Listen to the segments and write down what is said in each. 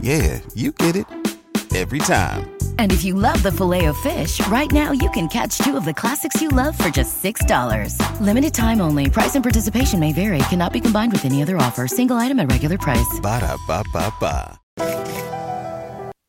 yeah, you get it every time. And if you love the filet of fish, right now you can catch two of the classics you love for just $6. Limited time only. Price and participation may vary. Cannot be combined with any other offer. Single item at regular price. Ba da ba ba ba.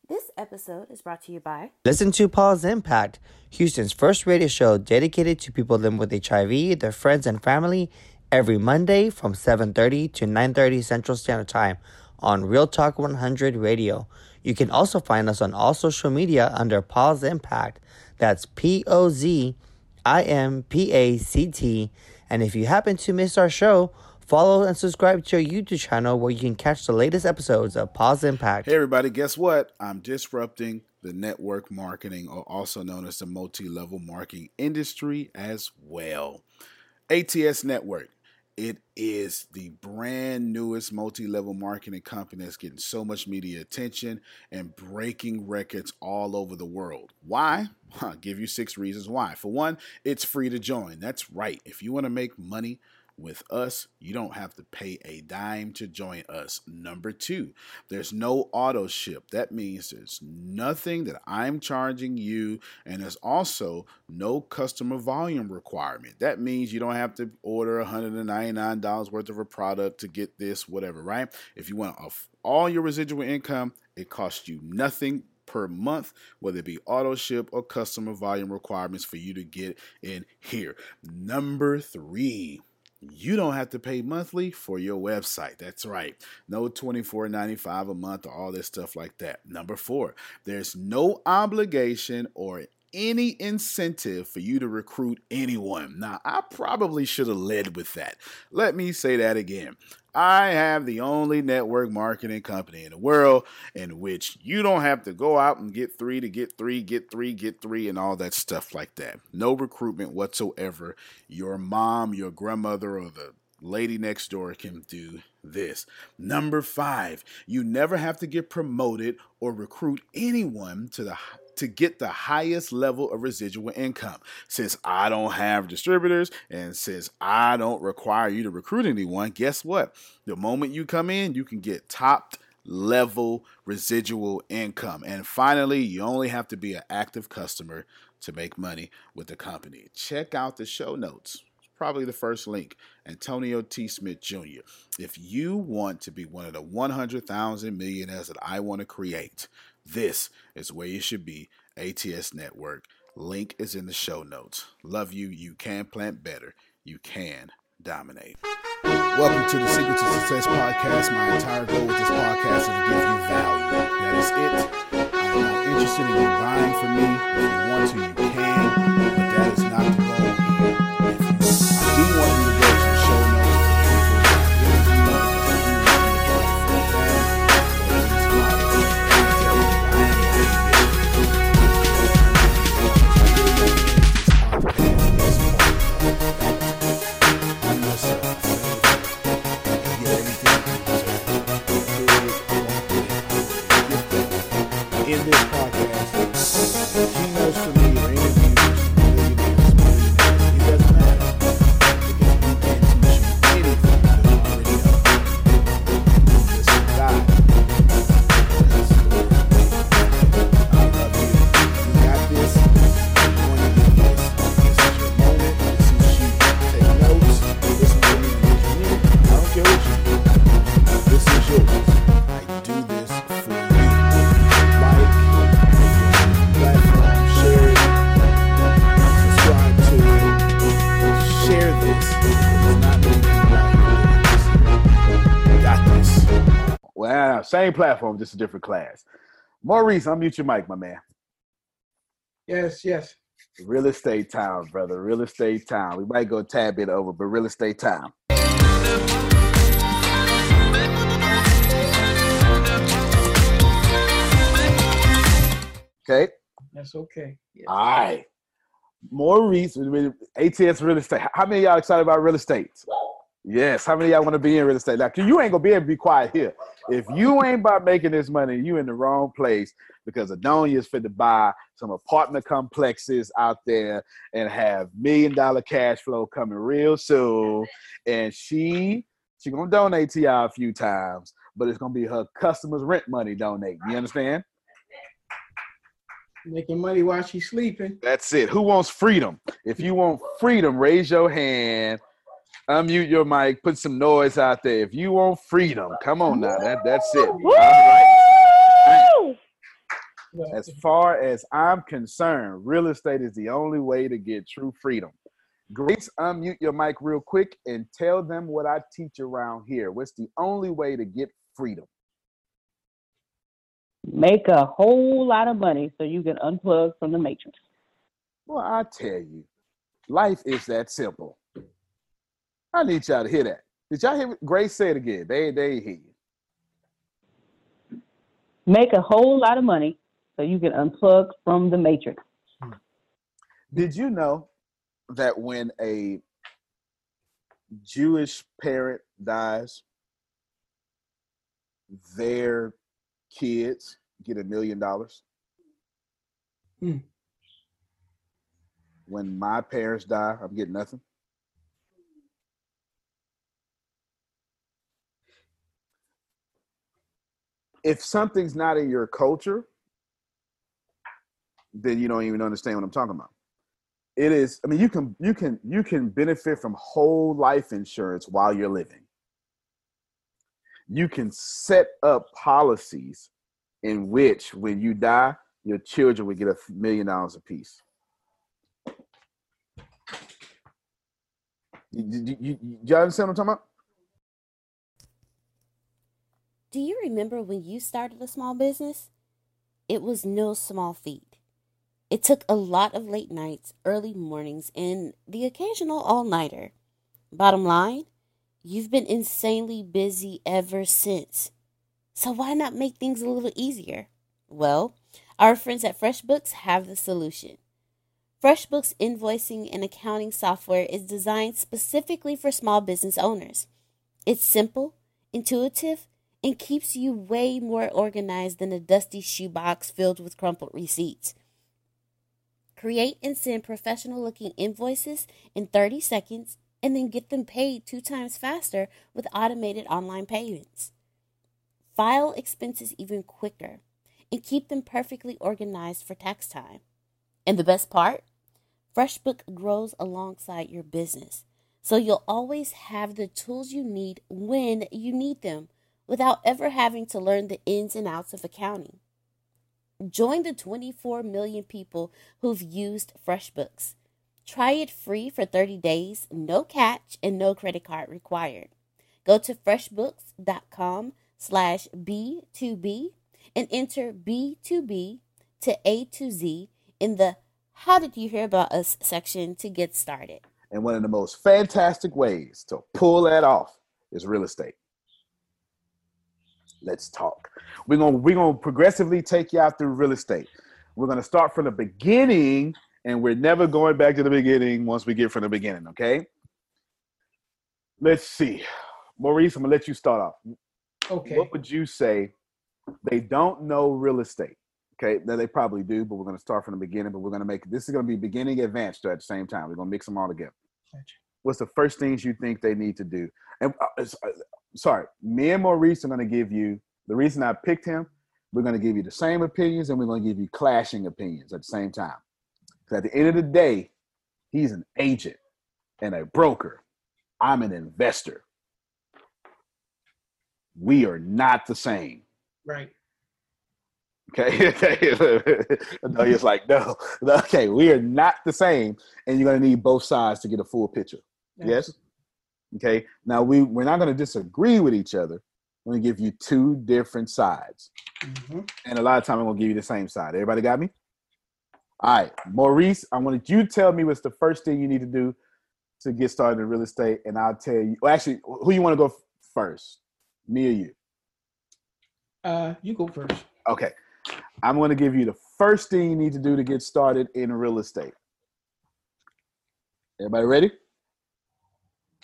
This episode is brought to you by Listen to POZ Impact, Houston's first radio show dedicated to people living with HIV, their friends and family, every Monday from 7:30 to 9:30 Central Standard Time on Real Talk 100 Radio. You can also find us on all social media under POZ Impact. That's P O Z I M P A C T. And if you happen to miss our show, follow and subscribe to our YouTube channel where you can catch the latest episodes of POZ Impact. Hey, everybody, guess what? I'm disrupting the network marketing, or also known as the multi level marketing industry, as well. ATS Network it is the brand newest multi level marketing company that's getting so much media attention and breaking records all over the world. Why? I'll give you six reasons why. For one, it's free to join. That's right. If you want to make money, with us, you don't have to pay a dime to join us. Number two, there's no auto ship. That means there's nothing that I'm charging you, and there's also no customer volume requirement. That means you don't have to order $199 worth of a product to get this, whatever, right? If you want all your residual income, it costs you nothing per month, whether it be auto ship or customer volume requirements for you to get in here. Number three, you don't have to pay monthly for your website. That's right. No $24.95 a month or all this stuff like that. Number four, there's no obligation or any incentive for you to recruit anyone. Now, I probably should have led with that. Let me say that again. I have the only network marketing company in the world in which you don't have to go out and get three to get three, get three, get three, and all that stuff like that. No recruitment whatsoever. Your mom, your grandmother, or the lady next door can do this. Number five, you never have to get promoted or recruit anyone to the to get the highest level of residual income. Since I don't have distributors and since I don't require you to recruit anyone, guess what? The moment you come in, you can get top level residual income. And finally, you only have to be an active customer to make money with the company. Check out the show notes. Probably the first link, Antonio T. Smith Jr. If you want to be one of the 100,000 millionaires that I want to create, this is where you should be. ATS Network. Link is in the show notes. Love you. You can plant better. You can dominate. Welcome to the Secret to Success podcast. My entire goal with this podcast is to give you value. That is it. I am not interested in you buying from me. If you want to, you can, but that is not the goal it, share this. There's not many people out here doing this. Got this. Wow, same platform, just a different class. Maurice, unmute your mic, my man. Yes, yes. Real estate time, brother. Real estate time. We might go a tad bit over, but real estate time. Okay. That's okay. Yes. All right. Maurice, ATS real estate. How many y'all excited about real estate? Yes. How many y'all want to be in real estate? 'cause you ain't gonna be able to be quiet here. If you ain't about making this money, you in the wrong place because Adonia's fit to buy some apartment complexes out there and have million dollar cash flow coming real soon. And she she gonna donate to y'all a few times, but it's gonna be her customers' rent money donate. You understand? Making money while she's sleeping. That's it. Who wants freedom? If you want freedom, raise your hand. Unmute your mic. Put some noise out there. If you want freedom, come on now. That that's it. All right. As far as I'm concerned, real estate is the only way to get true freedom. Grace, unmute your mic real quick and tell them what I teach around here. What's the only way to get freedom? Make a whole lot of money so you can unplug from the matrix. Well, I tell you, life is that simple. I need y'all to hear that. Did y'all hear what Grace say it again? They they hear you. Make a whole lot of money so you can unplug from the matrix. Did you know that when a Jewish parent dies, their kids get a million dollars. Hmm. When my parents die, I'm getting nothing. If something's not in your culture, then you don't even understand what I'm talking about. It is, I mean, you can you can you can benefit from whole life insurance while you're living. You can set up policies in which when you die, your children will get a million dollars apiece. You, you, you, you understand what I'm talking about? Do you remember when you started a small business? It was no small feat. It took a lot of late nights, early mornings, and the occasional all nighter. Bottom line, you've been insanely busy ever since. So why not make things a little easier? Well, our friends at FreshBooks have the solution. FreshBooks invoicing and accounting software is designed specifically for small business owners. It's simple, intuitive, and keeps you way more organized than a dusty shoebox filled with crumpled receipts. Create and send professional looking invoices in 30 seconds and then get them paid two times faster with automated online payments. File expenses even quicker and keep them perfectly organized for tax time. And the best part? FreshBook grows alongside your business, so you'll always have the tools you need when you need them without ever having to learn the ins and outs of accounting. Join the 24 million people who've used FreshBooks. Try it free for 30 days, no catch, and no credit card required. Go to freshbooks.com slash B2B and enter B2B to A to Z in the How Did You Hear About Us section to get started. And one of the most fantastic ways to pull that off is real estate. Let's talk. We're gonna we're gonna progressively take you out through real estate. We're gonna start from the beginning, and we're never going back to the beginning once we get from the beginning. Okay. Let's see, Maurice. I'm gonna let you start off. Okay. What would you say? They don't know real estate. Okay, now they probably do, but we're to start from the beginning. But we're to make this is to be beginning advanced at the same time. We're to mix them all together. Gotcha. What's the first things you think they need to do? And uh, uh, sorry, me and Maurice are to give you the reason I picked him. We're to give you the same opinions, and we're to give you clashing opinions at the same time. At the end of the day, he's an agent and a broker. I'm an investor. We are not the same. Right. Okay. no, he's like, no. Okay, we are not the same, and you're gonna need both sides to get a full picture. Yes. Okay. Now we we're not gonna disagree with each other. I'm gonna give you two different sides, Mhm. and a lot of time I'm gonna give you the same side. Everybody got me? All right, Maurice. I wanted you to tell me what's the first thing you need to do to get started in real estate, and I'll tell you. Well, actually, who you want to go first? Me or you? Uh, you go first. Okay. I'm going to give you the first thing you need to do to get started in real estate. Everybody ready?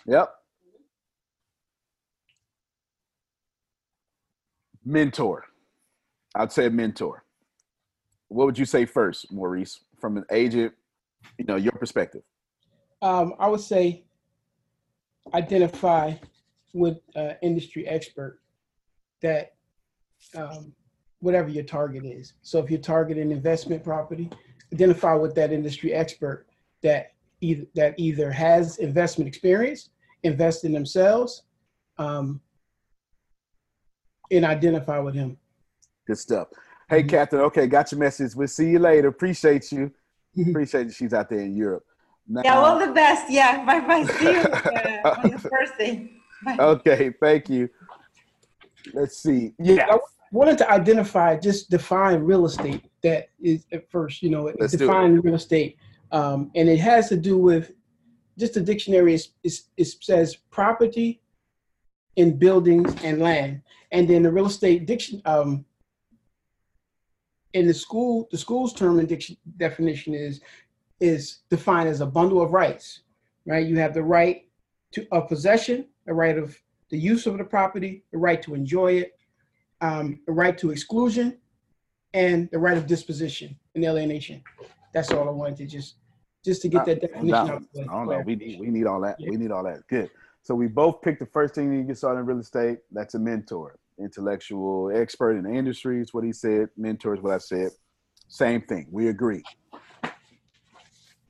Yep. Mentor. I'd say mentor. What would you say first, Maurice, from an agent, you know, your perspective? Um, I would say identify with uh, industry expert that um, whatever your target is. So if you're targeting investment property, identify with that industry expert that either that either has investment experience, invest in themselves, um, and identify with him. Good stuff. Hey. Catherine. Okay, got your message. We'll see you later. Appreciate you. Appreciate you. She's out there in Europe. Now, Yeah, all the best. Yeah, bye bye. See you uh, on the first day. Bye. okay, thank you. Let's see. Yeah, I wanted to identify, just define real estate. That is at first, you know, Let's do it. define real estate, um, and it has to do with just the dictionary. Is, is it says property in buildings and land, and then the real estate diction. Um, in the school, the school's term and definition is is defined as a bundle of rights. Right, you have the right to of possession, a right of the use of the property, the right to enjoy it, um, the right to exclusion, and the right of disposition and alienation. That's all I wanted to just just to get that definition No, out. there. no, no, we need we need all that. Yeah. We need all that. Good. So we both picked the first thing you get started in real estate. That's a mentor, intellectual expert in the industry. Is what he said. Mentor is what I said. Same thing. We agree.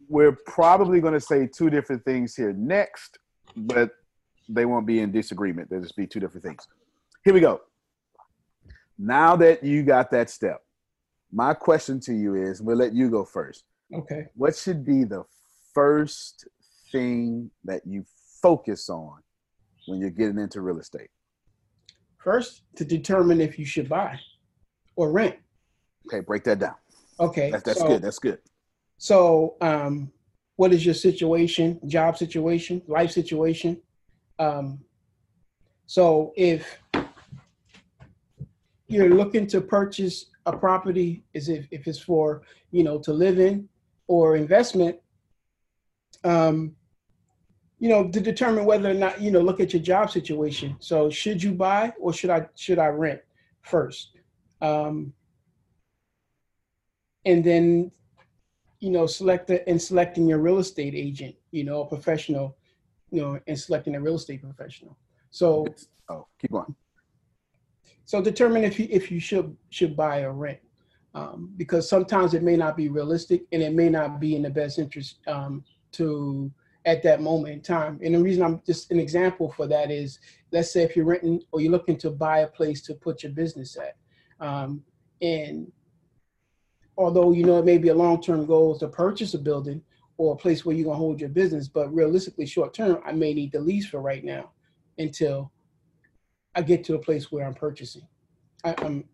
We're probably going to say two different things here next, but they won't be in disagreement. They'll just be two different things. Here we go. Now that you got that step, my question to you is: We'll let you go first Okay. what should be the first thing that you focus on when you're getting into real estate? First, to determine if you should buy or rent. Okay, break that down. Okay. That's that's so- good. That's good. So, um, what is your situation, job situation, life situation? Um, so, if you're looking to purchase a property, is if, if it's for you know to live in or investment, um, you know, to determine whether or not you know look at your job situation. So, should you buy or should I should I rent first? Um, and then you know, select the, and selecting your real estate agent, you know, a professional, you know, and selecting a real estate professional. So, Oh, keep going. so determine if you if you should should buy or rent, um, because sometimes it may not be realistic and it may not be in the best interest um, to at that moment in time. And the reason I'm just an example for that is, let's say if you're renting or you're looking to buy a place to put your business at, um, and although you know it may be a long-term goal to purchase a building or a place where you're gonna hold your business, but realistically, short-term, I may need the lease for right now until I get to a place where I'm purchasing. I, I'm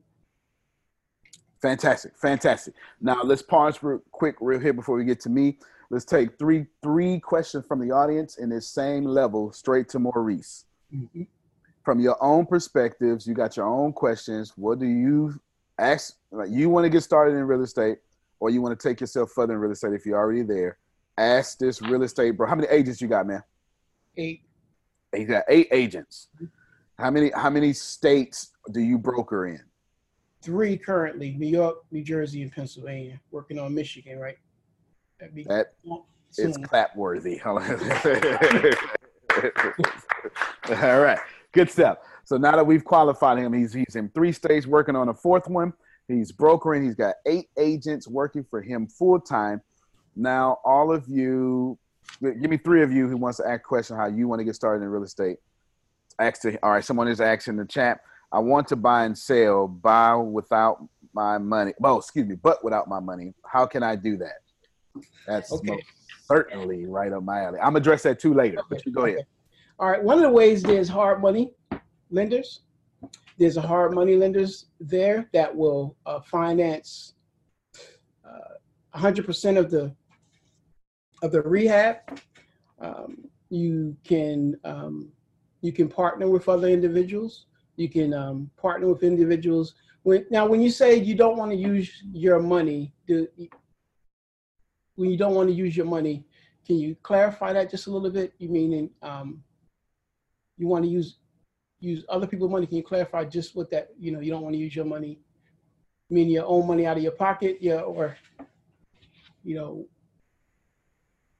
Fantastic, fantastic. Now let's pause real quick, real here before we get to me. Let's take three three questions from the audience in this same level, straight to Maurice. Mhm. From your own perspectives, you got your own questions. What do you ask? Like you want to get started in real estate, or you want to take yourself further in real estate if you're already there? Ask this real estate bro. How many agents you got, man? eight. You got eight agents. How many how many states do you broker in? three currently: New York, New Jersey, and Pennsylvania. Working on Michigan, right? That'd be That is clap worthy. All right, good stuff. So now that we've qualified him, he's he's in three states working on a fourth one. He's brokering. He's got eight agents working for him full time. Now, all of you, give me three of you who wants to ask a question how you want to get started in real estate. Ask to, all right, someone is asking in the chat. I want to buy and sell, buy without my money. Oh, excuse me, but without my money. How can I do that? That's Okay. certainly right up my alley. I'm gonna address that too later, but you go ahead. All right. One of the ways there's hard money lenders. There's a hard money lenders there that will uh, finance uh, 100% of the of the rehab. Um, you can um, you can partner with other individuals. You can um, partner with individuals. When, now, when you say you don't want to use your money, do, when you don't want to use your money, can you clarify that just a little bit? You mean um, you want to use use other people's money? Can you clarify just what that you know you don't want to use your money? You mean your own money out of your pocket? Yeah, or you know,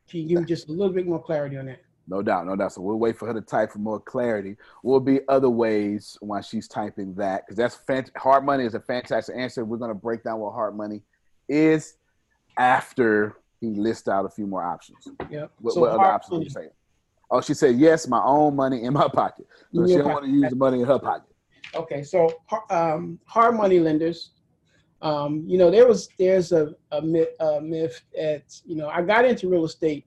can you give me just a little bit more clarity on that? No doubt, no doubt. So we'll wait for her to type for more clarity. Will be other ways while she's typing that because that's fant- hard money is a fantastic answer. We're gonna break down what hard money is after he lists out a few more options. Yeah. What, So what other options are you saying? Oh, she said yes, my own money in my pocket. So In she don't want to use the money in her pocket. Okay, so um, hard money lenders. Um, you know, there was there's a, a, myth, a myth that you know I got into real estate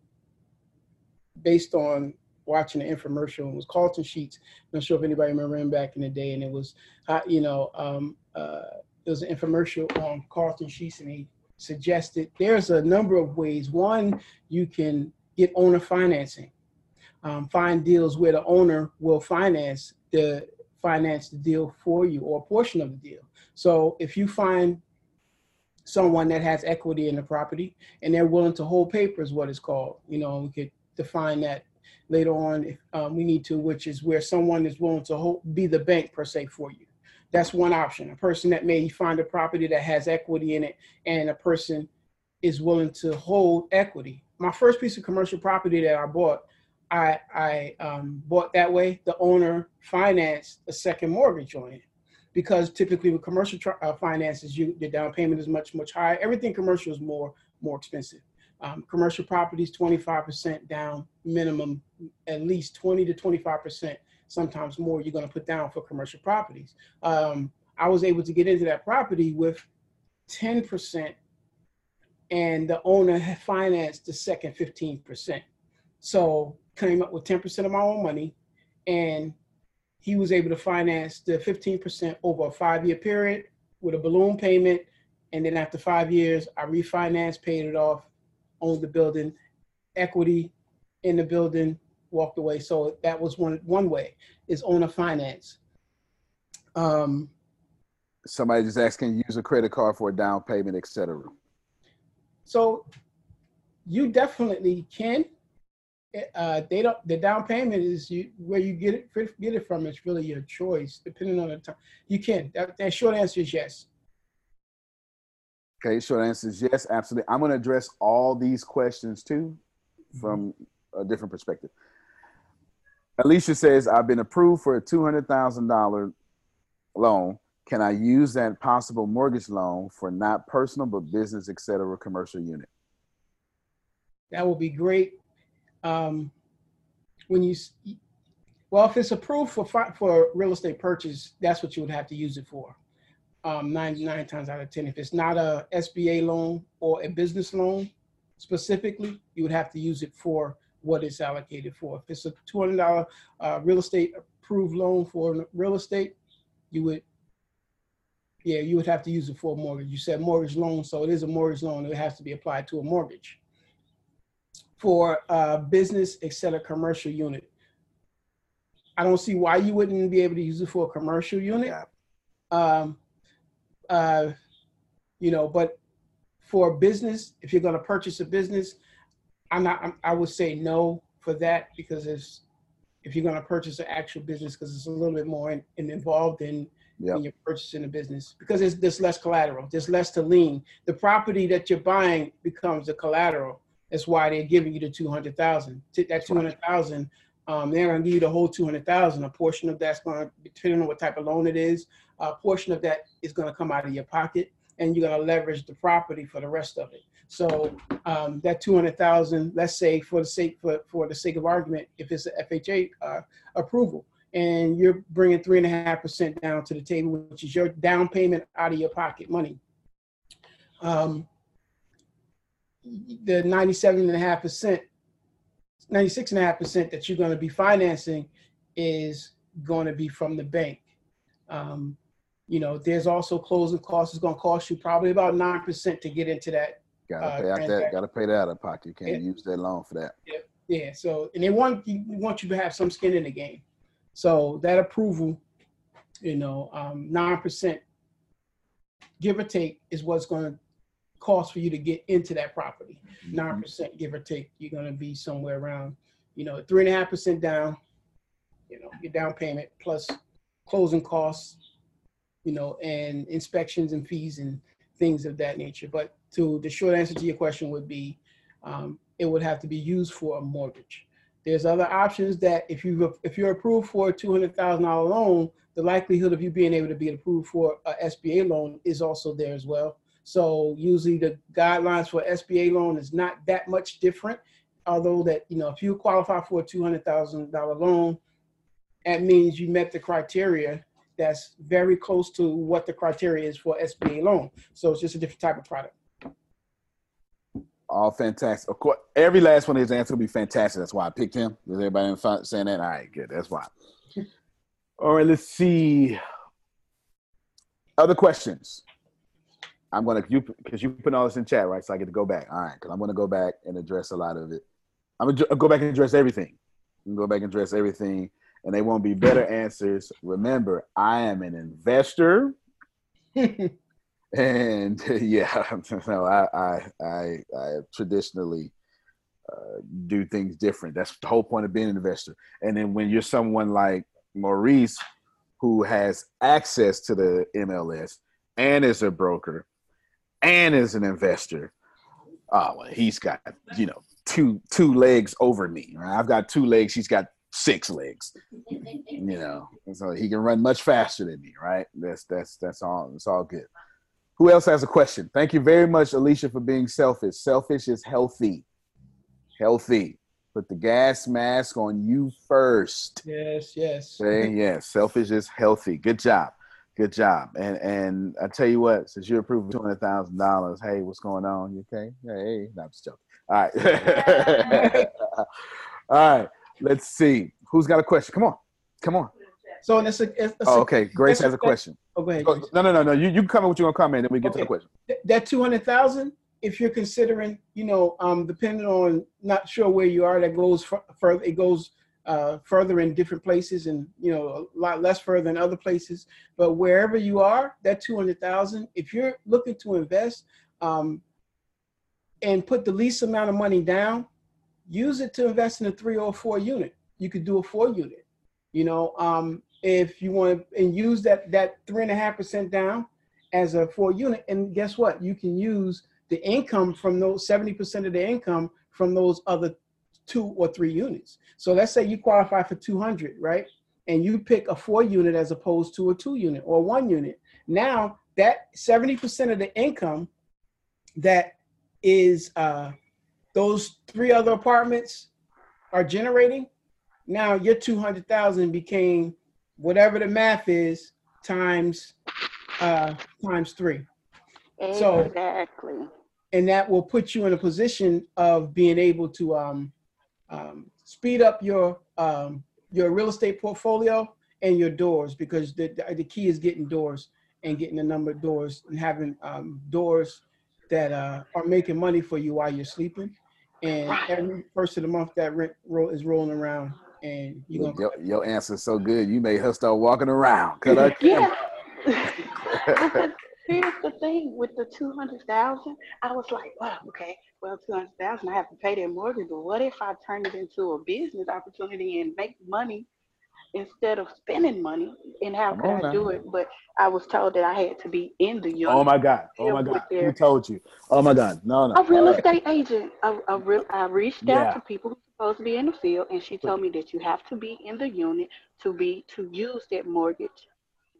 based on watching an infomercial. It was Carleton Sheets. I'm not sure if anybody remember him back in the day, and it was uh, you know um, uh, there was an infomercial on Carleton Sheets, and he suggested there's a number of ways. One, you can get owner financing. Um, find deals where the owner will finance the finance the deal for you or a portion of the deal. So if you find someone that has equity in the property and they're willing to hold paper is what it's called, you know, we could define that later on if um, we need to, which is where someone is willing to hold, be the bank per se for you. That's one option. A person that may find a property that has equity in it, and a person is willing to hold equity. My first piece of commercial property that I bought, I I um, bought that way. The owner financed a second mortgage on it because typically with commercial tra- uh, finances, you the down payment is much much higher. Everything commercial is more more expensive. Um, commercial properties, 25% down minimum, at least 20 to 25%, sometimes more you're going to put down for commercial properties. Um, I was able to get into that property with 10% and the owner financed the second 15%. So came up with 10% of my own money and he was able to finance the 15% over a five-year period with a balloon payment. And then after five years, I refinanced, paid it off, owned the building, equity in the building, walked away. So that was one one way is owner finance. Um, Somebody just asking use a credit card for a down payment, etc. so you definitely can. Uh, they don't. The down payment is you where you get it get it from. It's really your choice, depending on the time. You can. That, that short answer is yes. Okay, short answer is yes, absolutely. I'm going to address all these questions too from a different perspective. Alicia says, I've been approved for a $200,000 loan. Can I use that possible mortgage loan for not personal but business, et cetera, commercial unit? That would be great. Um, when you, well, if it's approved for for real estate purchase, that's what you would have to use it for. Um, 99 times out of 10. If it's not a SBA loan or a business loan specifically, you would have to use it for what it's allocated for. If it's a $200 uh, real estate approved loan for real estate, you would, yeah, you would have to use it for a mortgage. You said mortgage loan, so it is a mortgage loan. It has to be applied to a mortgage for uh, business, et cetera, commercial unit. I don't see why you wouldn't be able to use it for a commercial unit. Um, uh, you know, but for a business, if you're going to purchase a business, I'm not. I'm, I would say no for that because it's if you're going to purchase an actual business because it's a little bit more in, in involved in Yep. when you're purchasing a business because there's, there's less collateral, there's less to lean. The property that you're buying becomes the collateral. That's why they're giving you the two hundred thousand. That two hundred thousand, um, they're gonna give you the whole two hundred thousand. A portion of that's gonna, depending on what type of loan it is, a portion of that is gonna come out of your pocket, and you're gonna leverage the property for the rest of it. So um, that two hundred thousand, let's say for the sake for for the sake of argument, if it's an FHA uh, approval, and you're bringing three and a half percent down to the table, which is your down payment out of your pocket money. Um, the 97 and a half percent, 96 and a half percent that you're going to be financing is going to be from the bank. Um, you know, there's also closing costs. It's going to cost you probably about 9% to get into that. Gotta uh, pay out that. Gotta pay that out of pocket. You can't Yeah. use that loan for that. Yeah. So, and they want you want you to have some skin in the game. So that approval, you know, um, nine percent, give or take, is what's going to cost for you to get into that property. Nine percent, give or take, you're going to be somewhere around, you know, three and a half percent down. You know, your down payment plus closing costs, you know, and inspections and fees and things of that nature. But to the short answer to your question would be, um, it would have to be used for a mortgage. There's other options that if you if you're approved for a two hundred thousand dollar loan, the likelihood of you being able to be approved for a SBA loan is also there as well. So usually the guidelines for SBA loan is not that much different, although that you know if you qualify for a two hundred thousand dollar loan, that means you met the criteria. That's very close to what the criteria is for SBA loan. So it's just a different type of product. All fantastic. Of course, every last one of his answers will be fantastic. That's why I picked him. Is everybody fi- saying that? All right, good. That's why. All right, let's see. Other questions? I'm gonna you because you put all this in chat, right? So I get to go back. All right, because I'm gonna go back and address a lot of it. I'm gonna go back and address everything. I'm gonna go back and address everything, and they won't be better answers. Remember, I am an investor. And yeah, no, I, I, I, I traditionally uh, do things different. That's the whole point of being an investor. And then when you're someone like Maurice, who has access to the MLS and is a broker and is an investor, oh, well, he's got you know two two legs over me. Right? I've got two legs. He's got six legs. You know, and so he can run much faster than me. Right? That's that's that's all. It's all good. Who else has a question? Thank you very much, Alicia, for being selfish. Selfish is healthy. Healthy. Put the gas mask on you first. Yes, yes. Say yes. Selfish is healthy. Good job. Good job. And and I tell you what, since you're approving two hundred thousand dollars, hey, what's going on? You okay? Hey, no, I'm just joking. All right. All right. Let's see. Who's got a question? Come on. Come on. So it's a, it's oh, okay. Grace has a question. Oh, go ahead. Go, no, no, no, no. You you come in what you're gonna comment, then we get Okay. to the question. Th- that two hundred thousand, if you're considering, you know, um, depending on not sure where you are, that goes fu- further. It goes uh, further in different places, and you know, a lot less further in other places. But wherever you are, that two hundred thousand, if you're looking to invest, um, and put the least amount of money down, use it to invest in a three or four unit. You could do a four unit. You know, um, if you want to, and use that that three and a half percent down as a four unit. And guess what? You can use the income from those 70% of the income from those other two or three units. So let's say you qualify for 200, right? And you pick a four unit as opposed to a two unit or one unit. Now that 70% of the income that is uh, those three other apartments are generating, now your 200,000 became whatever the math is times uh, times three. So- Exactly. and that will put you in a position of being able to um, um, speed up your um, your real estate portfolio and your doors because the, the the key is getting doors and getting the number of doors and having um, doors that uh, are making money for you while you're sleeping. And every first of the month that rent roll is rolling around, and you're gonna Your, your answer's so good, you made her start walking around. Cut her Yeah. Here's the thing with the two hundred thousand, I was like, wow, okay, well, two hundred thousand, I have to pay that mortgage. But what if I turn it into a business opportunity and make money instead of spending money? And how Come could I now. do it? But I was told that I had to be in the unit. Oh my God. Oh my God. Who told you? Oh my God. No, no. A real estate agent. I, I, re- I reached Yeah. out to people who supposed to be in the field, and she told me that you have to be in the unit to be to use that mortgage,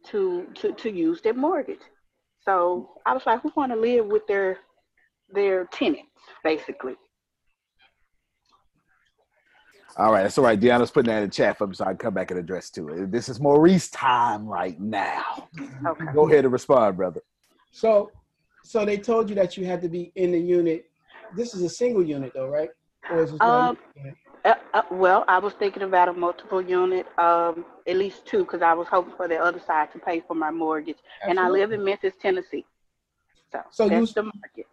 to to to use that mortgage. So I was like, who want to live with their their tenants, basically? All right, that's all right. Deanna's putting that in the chat for me so I can come back and address to it. This is Maurice time right now. Okay. Go ahead and respond, brother. So, so they told you that you had to be in the unit. This is a single unit, though, right? Or is this Um. Uh, uh, well, I was thinking about a multiple unit, um, at least two, because I was hoping for the other side to pay for my mortgage, and I live in Memphis, Tennessee. So, So you- that's the market.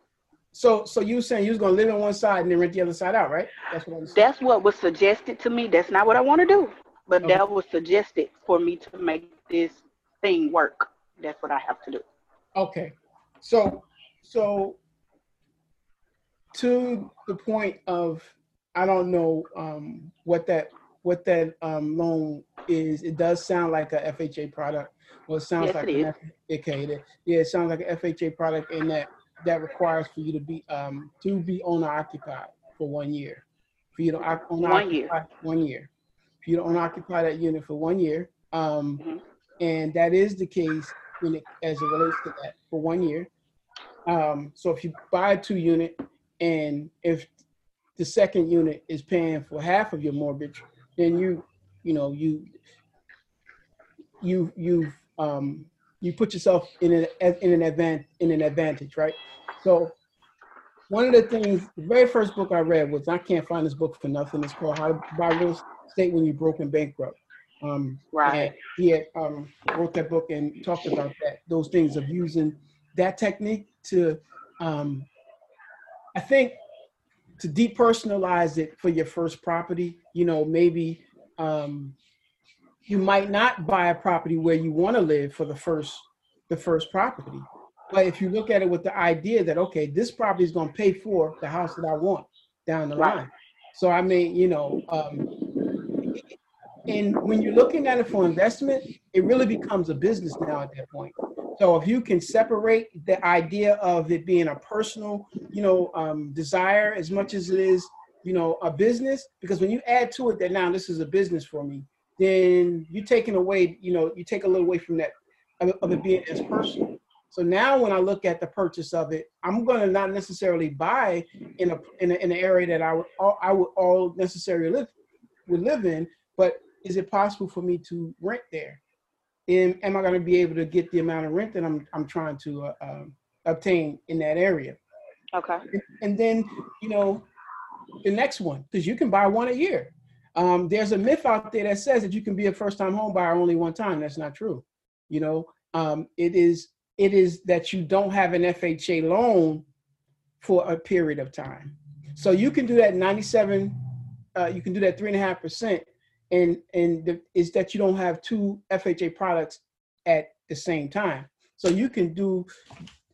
So, so you were saying you was gonna live on one side and then rent the other side out, right? That's what I'm saying. That's what was suggested to me. That's not what I want to do, but Okay. that was suggested for me to make this thing work. That's what I have to do. Okay, so, so to the point of, I don't know um, what that what that um, loan is. It does sound like a FHA product. Well, it sounds Yes, like it an F- okay, yeah, it sounds like an FHA product, and that that requires for you to be um, to be owner occupied for one year. For you to owner One year. one year. For you to owner occupy that unit for one year. Um, Mhm. and that is the case when it, as it relates to that for one year. Um, so if you buy a two unit and if the second unit is paying for half of your mortgage, then you, you know, you, you, you, um, you put yourself in an in an advantage in an advantage, right? So one of the things, the very first book I read was I can't find this book for nothing. It's called How to Buy Real Estate When You're Broke and Bankrupt. Um, Right. he had um, wrote that book and talked about that those things of using that technique to um, i think to depersonalize it for your first property you know maybe um, you might not buy a property where you want to live for the first the first property. But if you look at it with the idea that okay this property is going to pay for the house that i want down the line. So I mean, you know, um, and when you're looking at it for investment, it really becomes a business now at that point. So if you can separate the idea of it being a personal, you know, um, desire as much as it is, you know, a business, because when you add to it that now this is a business for me, then you're taking away, you know, you take a little away from that of, it being as personal. So now when I look at the purchase of it, I'm going to not necessarily buy in a in, a, in an area that I would all, I would all necessarily live would live in, but is it possible for me to rent there? And am I going to be able to get the amount of rent that I'm I'm trying to uh, um, obtain in that area? Okay. And then you know the next one because you can buy one a year. Um, there's a myth out there that says that you can be a first time home buyer only one time. That's not true. You know, um, it is it is that you don't have an FHA loan for a period of time. So you can do that 97, uh, you can do that three and a half percent, and and the, is that you don't have two FHA products at the same time. So you can do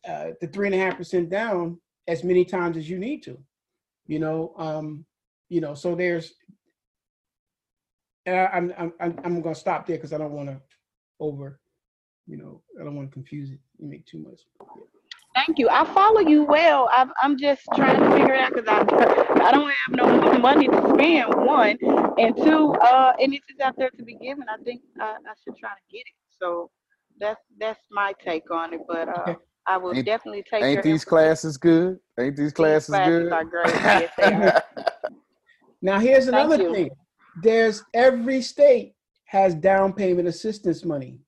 uh, the three and a half percent down as many times as you need to. You know, um, you know. So there's, and I, I'm I'm I'm going to stop there because I don't want to over you know, I don't want to confuse it and make too much. Thank you. I follow you well. i am just trying to figure it out because I, I don't have no money to spend, one. And two, uh, and if it's out there to be given, I think I, I should try to get it. So that's that's my take on it. But uh, I will ain't, definitely take Ain't these classes good? Ain't these classes, these classes good? Are great. yes, they are. now here's another thing. There's every state has down payment assistance money.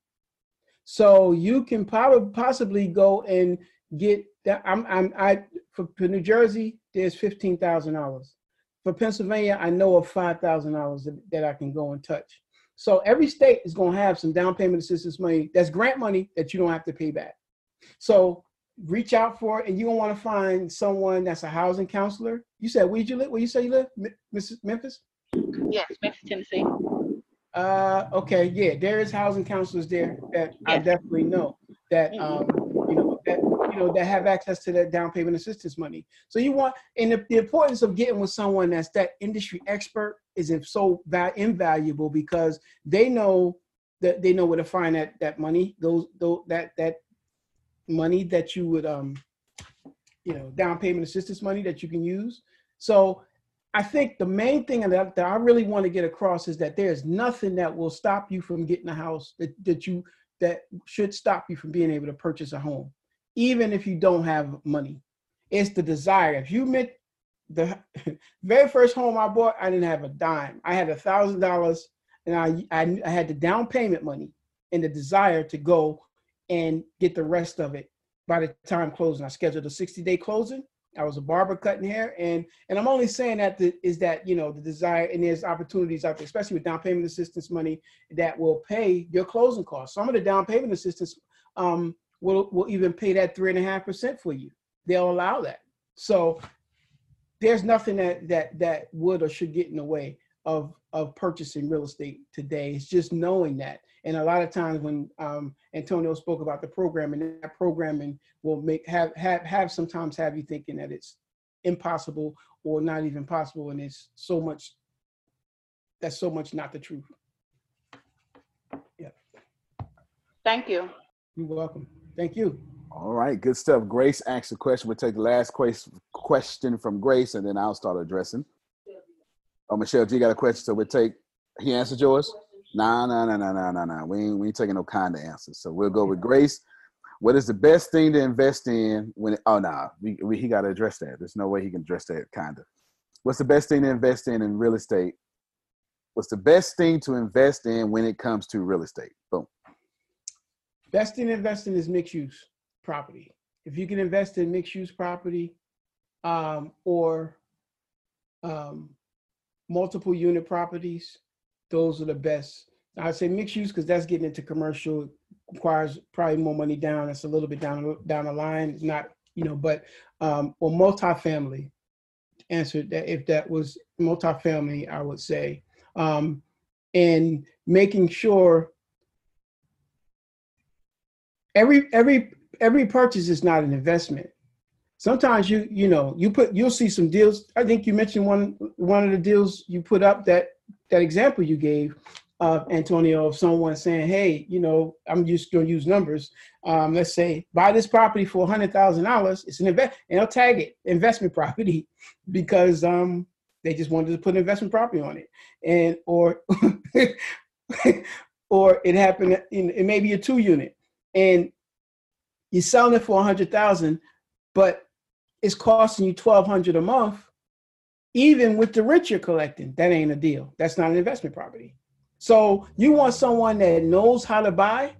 So you can probably possibly go and get that. I'm, I'm, I for, for New Jersey, there's fifteen thousand dollars. For Pennsylvania, I know of five thousand dollars that I can go and touch. So every state is going to have some down payment assistance money. That's grant money that you don't have to pay back. So reach out for it, and you're gonna want to find someone that's a housing counselor. You said where you live? Where you say you live, Mrs. Memphis? Yes, Memphis, Tennessee. Uh, okay, yeah, there is housing counselors there that yes. I definitely know that um, you know that you know that have access to that down payment assistance money. So you want, and the, the importance of getting with someone that's that industry expert is so va- invaluable because they know that they know where to find that that money, those those that that money that you would um, you know, down payment assistance money that you can use. So I think the main thing that, that I really want to get across is that there's nothing that will stop you from getting a house that, that you that should stop you from being able to purchase a home, even if you don't have money. It's the desire. If you met the very first home I bought, I didn't have a dime. I had a thousand dollars, and I, I I had the down payment money and the desire to go and get the rest of it by the time closing. I scheduled a 60 day closing. I was a barber cutting hair, and and I'm only saying that the, is that you know the desire and there's opportunities out there, especially with down payment assistance money that will pay your closing costs. Some of the down payment assistance um, will will even pay that three and a half percent for you. They'll allow that. So there's nothing that that that would or should get in the way of of purchasing real estate today. It's just knowing that and a lot of times when um, Antonio spoke about the programming, that programming will make have have have sometimes have you thinking that it's impossible or not even possible, and it's so much. That's so much not the truth. Yeah. Thank you. You're welcome. Thank you. All right, good stuff. Grace asked a question. We'll take the last question from Grace, and then I'll start addressing. Oh, Michelle you got a question, so we'll take. He answered yours. Nah, nah, nah, nah, nah, nah, nah. We ain't, we ain't taking no kind of answers. So we'll go with Grace. What is the best thing to invest in when? oh, nah, we, we, he got to address that. There's no way he can address that kind of. What's the best thing to invest in in real estate? What's the best thing to invest in when it comes to real estate? Boom. Best thing to invest in is mixed use property. If you can invest in mixed use property um, or um, multiple unit properties, those are the best. I'd say mixed use because that's getting into commercial, requires probably more money down. It's a little bit down down the line. It's not, you know, but um, or multifamily. Answered that if that was multifamily, I would say, um, and making sure every every every purchase is not an investment. sometimes you you know you put you'll see some deals. I think you mentioned one one of the deals you put up that that example you gave uh, Antonio of someone saying, "Hey, you know, I'm just going to use numbers. Um, let's say buy this property for hundred thousand dollars. It's an invest, and they'll tag it investment property because um, they just wanted to put an investment property on it, and or or it happened. In, it may be a two unit, and you're selling it for a hundred thousand, but it's costing you twelve hundred a month. Even with the rent you're collecting, that ain't a deal. That's not an investment property. So you want someone that knows how to buy,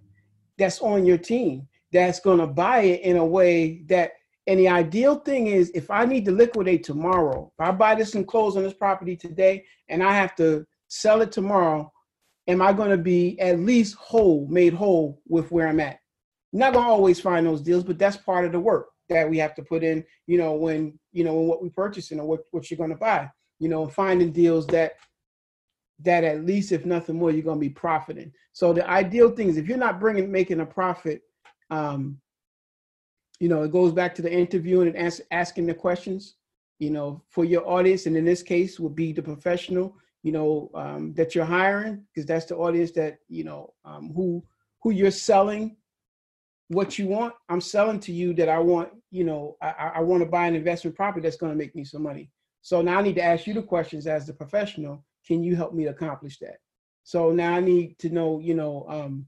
that's on your team, that's going to buy it in a way that. And the ideal thing is, if I need to liquidate tomorrow, if I buy this and close on this property today, and I have to sell it tomorrow, am I going to be at least whole, made whole with where I'm at? Not going to always find those deals, but that's part of the work that we have to put in. You know, when you know what we're purchasing or what what you're going to buy. You know, finding deals that that at least if nothing more you're going to be profiting so the ideal thing is if you're not bringing making a profit um you know it goes back to the interviewing and ask, asking the questions you know for your audience and in this case would be the professional you know um, that you're hiring because that's the audience that you know um, who who you're selling what you want i'm selling to you that i want you know i, I want to buy an investment property that's going to make me some money. So now i need to ask you the questions as the professional can you help me accomplish that? So now i need to know you know um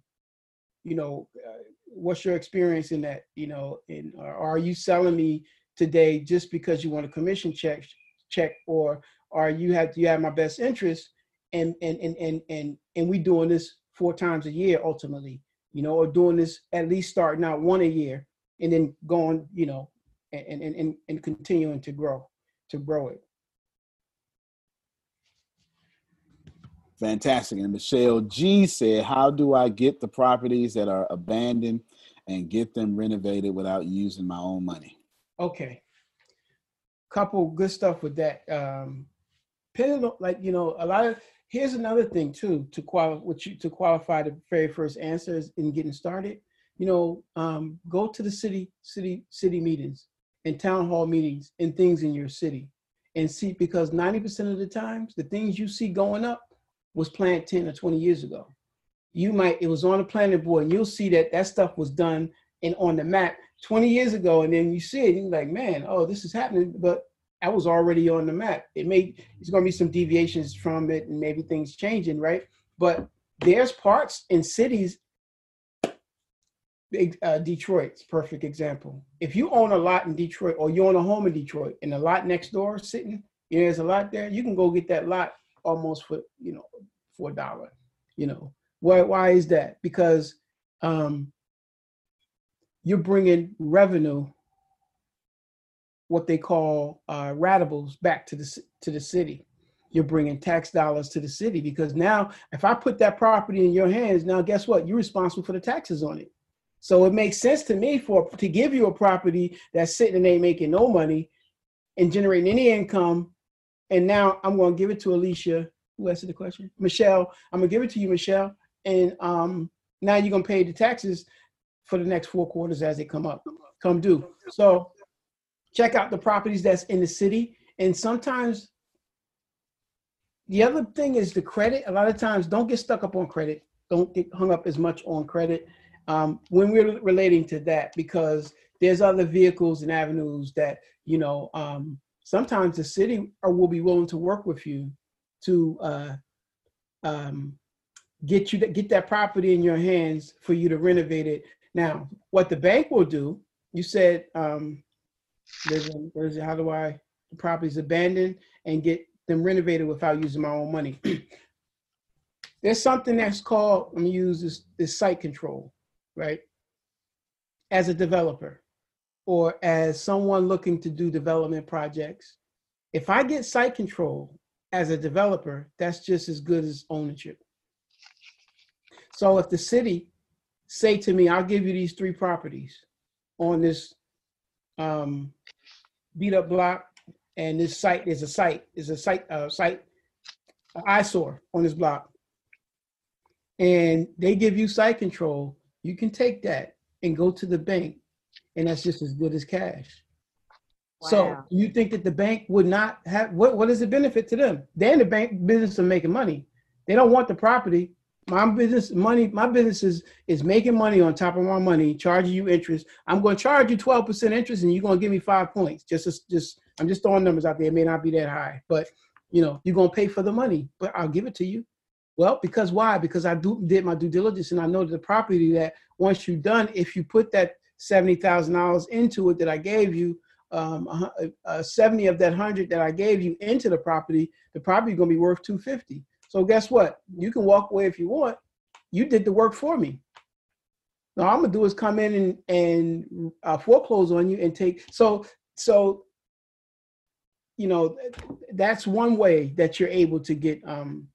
you know uh, what's your experience in that you know and are you selling me today just because you want a commission check check or are you have you have my best interest? And and and and and, and we doing this four times a year ultimately you know or doing this at least starting out one a year and then going you know and and and, and continuing to grow to grow it Fantastic. And Michelle G said, How do I get the properties that are abandoned and get them renovated without using my own money? Okay. Couple good stuff with that. Um, like you know, a lot of here's another thing too to qualify you to qualify the very first answers in getting started. You know, um, go to the city, city, city meetings and town hall meetings and things in your city and see because 90% of the times the things you see going up was planned 10 or 20 years ago. You might, it was on the planning board, and you'll see that that stuff was done and on the map 20 years ago. And then you see it, and you're like, man, oh, this is happening. But that was already on the map. It may, it's to be some deviations from it, and maybe things changing, right? But there's parts in cities uh, Detroit's perfect example. If you own a lot in Detroit or you own a home in Detroit and the lot next door sitting, you know, there's a lot there, you can go get that lot almost for you know for a dollar. You know why? Why is that? Because um, you're bringing revenue, what they call uh, ratables, back to the to the city. You're bringing tax dollars to the city because now, if I put that property in your hands, now guess what? You're responsible for the taxes on it. So it makes sense to me for to give you a property that's sitting and ain't making no money and generating any income and now I'm going to give it to Alicia. Who answered the question? Michelle. I'm going to give it to you, Michelle. And um, now you're going to pay the taxes for the next four quarters as they come up, come due. So check out the properties that's in the city. And sometimes the other thing is the credit. A lot of times, don't get stuck up on credit. Don't get hung up as much on credit um, when we're relating to that because there's other vehicles and avenues that you know um, sometimes the city will be willing to work with you to uh, um, get you to, get that property in your hands for you to renovate it. Now, what the bank will do, you said, um, there's a, there's a, how do I the properties abandoned and get them renovated without using my own money. there's something that's called, I'm gonna use this, this site control, right? As a developer, or as someone looking to do development projects, if I get site control as a developer, that's just as good as ownership. So if the city say to me, I'll give you these three properties on this um, beat up block, and this site is a site, is a site, uh, site, eyesore on this block, and they give you site control, you can take that and go to the bank and that's just as good as cash. So you think that the bank would not have what? What is the benefit to them? They're in the bank business of making money. They don't want the property. My business money, my business is is making money on top of my money, charging you interest. I'm going to charge you 12% interest, and you're going to give me five points. Just as just I'm just throwing numbers out there. It may not be that high, but you know you're going to pay for the money, but I'll give it to you. Well, because why? Because I do did my due diligence, and I know the property that once you're done, if you put that seventy thousand dollars into it that I gave you, um, uh, 70 of that 100 that I gave you into the property, the property going to be worth 250. So guess what? You can walk away if you want. You did the work for me. Now all I'm gonna do is come in and and uh, foreclose on you and take. So so you know that's one way that you're able to get um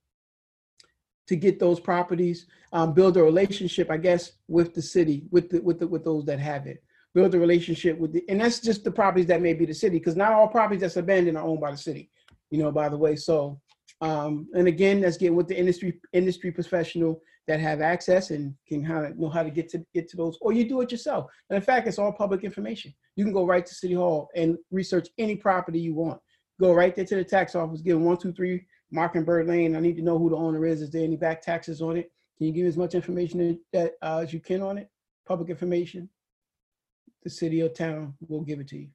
to get those properties, um, build a relationship, I guess, with the city, with the with the with those that have it build a relationship with the, and that's just the properties that may be the city, because not all properties that's abandoned are owned by the city, you know, by the way. So, um, and again, that's getting with the industry industry professional that have access and can how to know how to get to get to those, or you do it yourself. And in fact, it's all public information. You can go right to City Hall and research any property you want. Go right there to the tax office, give them one, two, three, Mockingbird Lane. I need to know who the owner is. Is there any back taxes on it? Can you give as much information that uh, as you can on it? Public information the city or town will give it to you.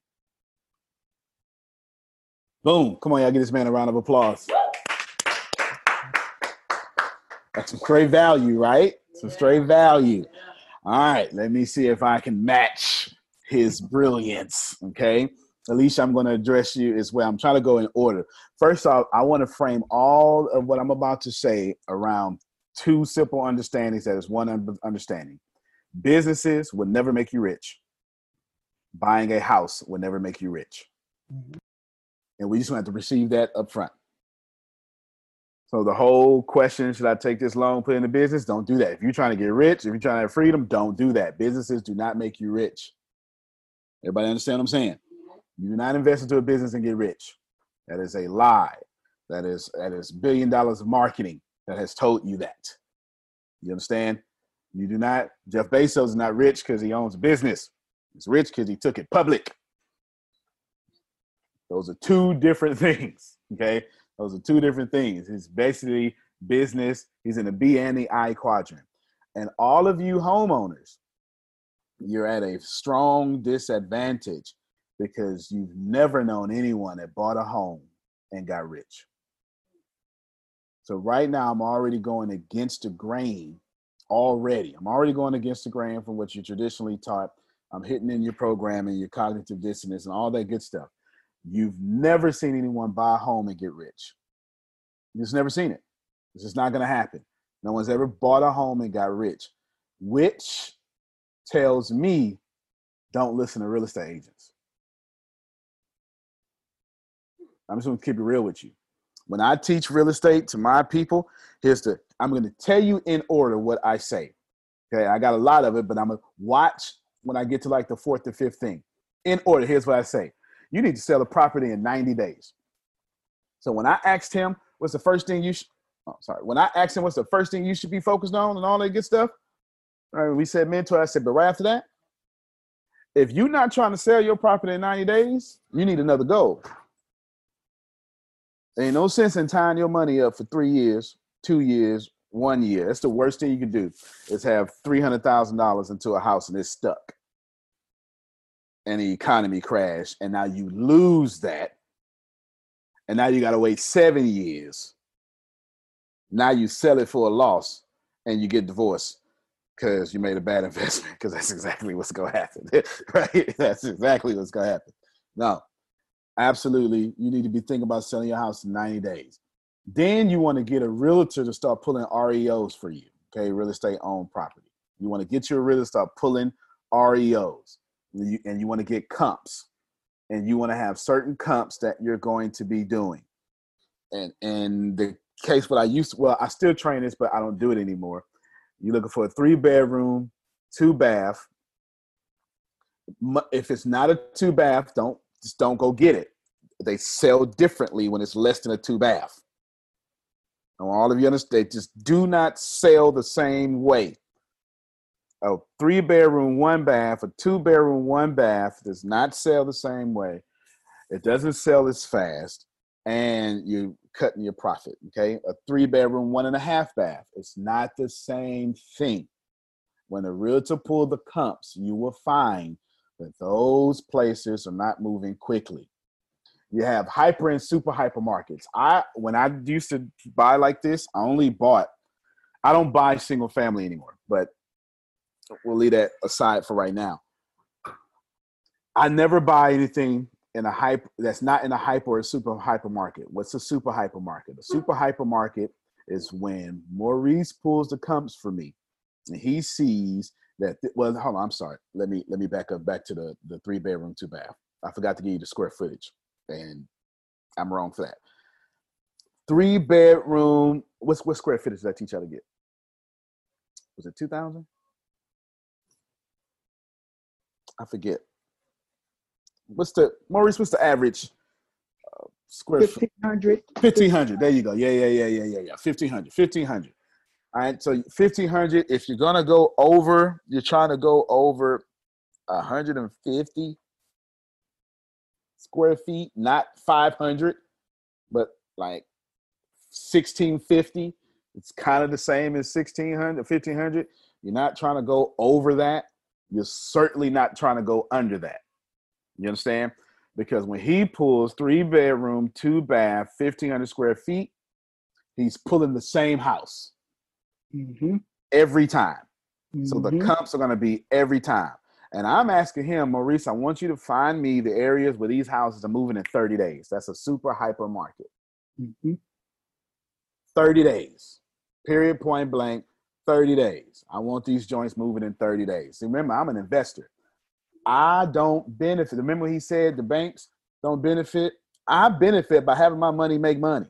Boom. Come on, y'all give this man a round of applause. That's some straight value, right? Some straight value. All right, let me see if I can match his brilliance. Okay. Alicia, I'm going to address you as well. I'm trying to go in order. First off, I want to frame all of what I'm about to say around two simple understandings that is one understanding. Businesses will never make you rich. Buying a house will never make you rich. Mm-hmm. And we just have to receive that up front. So the whole question, should I take this loan, put in a business? Don't do that. If you're trying to get rich, if you're trying to have freedom, don't do that. Businesses do not make you rich. Everybody understand what I'm saying? You do not invest into a business and get rich. That is a lie. That is that is billion dollars of marketing that has told you that. You understand? You do not. Jeff Bezos is not rich because he owns a business. He's rich because he took it public. Those are two different things. Okay, those are two different things. It's basically business. He's in the B and the I quadrant. And all of you homeowners, you're at a strong disadvantage because you've never known anyone that bought a home and got rich. So right now, I'm already going against the grain already. I'm already going against the grain from what you traditionally taught. I'm hitting in your programming, your cognitive dissonance, and all that good stuff. You've never seen anyone buy a home and get rich. You've just never seen it. This is not going to happen. No one's ever bought a home and got rich, which tells me don't listen to real estate agents. I'm just to keep it real with you. When I teach real estate to my people, here's the I'm to tell you in order what I say. Okay, I got a lot of it, but I'm to watch when I get to like the fourth or fifth thing. In order, here's what I say you need to sell a property in 90 days. So when I asked him, what's the first thing you should, oh, sorry, when I asked him what's the first thing you should be focused on and all that good stuff, right, we said mentor. I said, but right after that, if you're not trying to sell your property in 90 days, you need another goal. Ain't no sense in tying your money up for three years, two years, one year. That's the worst thing you can do is have $300,000 into a house and it's stuck and the economy crash. And now you lose that. And now you got to wait seven years. Now you sell it for a loss and you get divorced because you made a bad investment because that's exactly what's going to happen. right? That's exactly what's going to happen. No, absolutely. You need to be thinking about selling your house in 90 days. Then you want to get a realtor to start pulling REOs for you. Okay, real estate owned property. You want to get your realtor to start pulling REOs, and you, and you want to get comps, and you want to have certain comps that you're going to be doing. And and the case what I used to, well, I still train this, but I don't do it anymore. You're looking for a three bedroom, two bath. If it's not a two bath, don't just don't go get it. They sell differently when it's less than a two bath. Want all of you understand, just do not sell the same way. A three bedroom, one bath, a two bedroom, one bath does not sell the same way It doesn't sell as fast, and you're cutting your profit. Okay, a three bedroom, one and a half bath. It's not the same thing. When the realtor pull the comps, you will find that those places are not moving quickly. You have hyper and super hyper markets. I when I used to buy like this, I only bought. I don't buy single family anymore, but we'll leave that aside for right now. I never buy anything in a hype that's not in a hyper or a super hyper market. What's a super hyper market? A super hyper market is when Maurice pulls the comps for me and he sees that th- well hold on i'm sorry. Let me let me back up back to the the three bedroom two bath. I forgot to give you the square footage and i'm wrong for that. Three bedroom what's what square footage did i teach y'all to get? Was it 2000 i forget. What's the maurice what's the average uh, square foot 1500 1500 there you go. Yeah yeah yeah yeah yeah yeah. 1500 1500 all right, so fifteen hundred. If you're gonna go over, you're trying to go over hundred and fifty square feet, not five hundred, but like sixteen fifty. It's kind of the same as 1600, 1500. You're not trying to go over that. You're certainly not trying to go under that. You understand? Because when he pulls three bedroom, two bath, 1500 square feet, he's pulling the same house Mm-hmm. every time. So the Mhm. comps are going to be every time. And I'm asking him, Maurice, I want you to find me the areas where these houses are moving in 30 days. That's a super hyper market. Mhm. 30 days. Period, point blank, 30 days. I want these joints moving in 30 days. See, remember, I'm an investor. I don't benefit. Remember, he said the banks don't benefit. I benefit by having my money make money.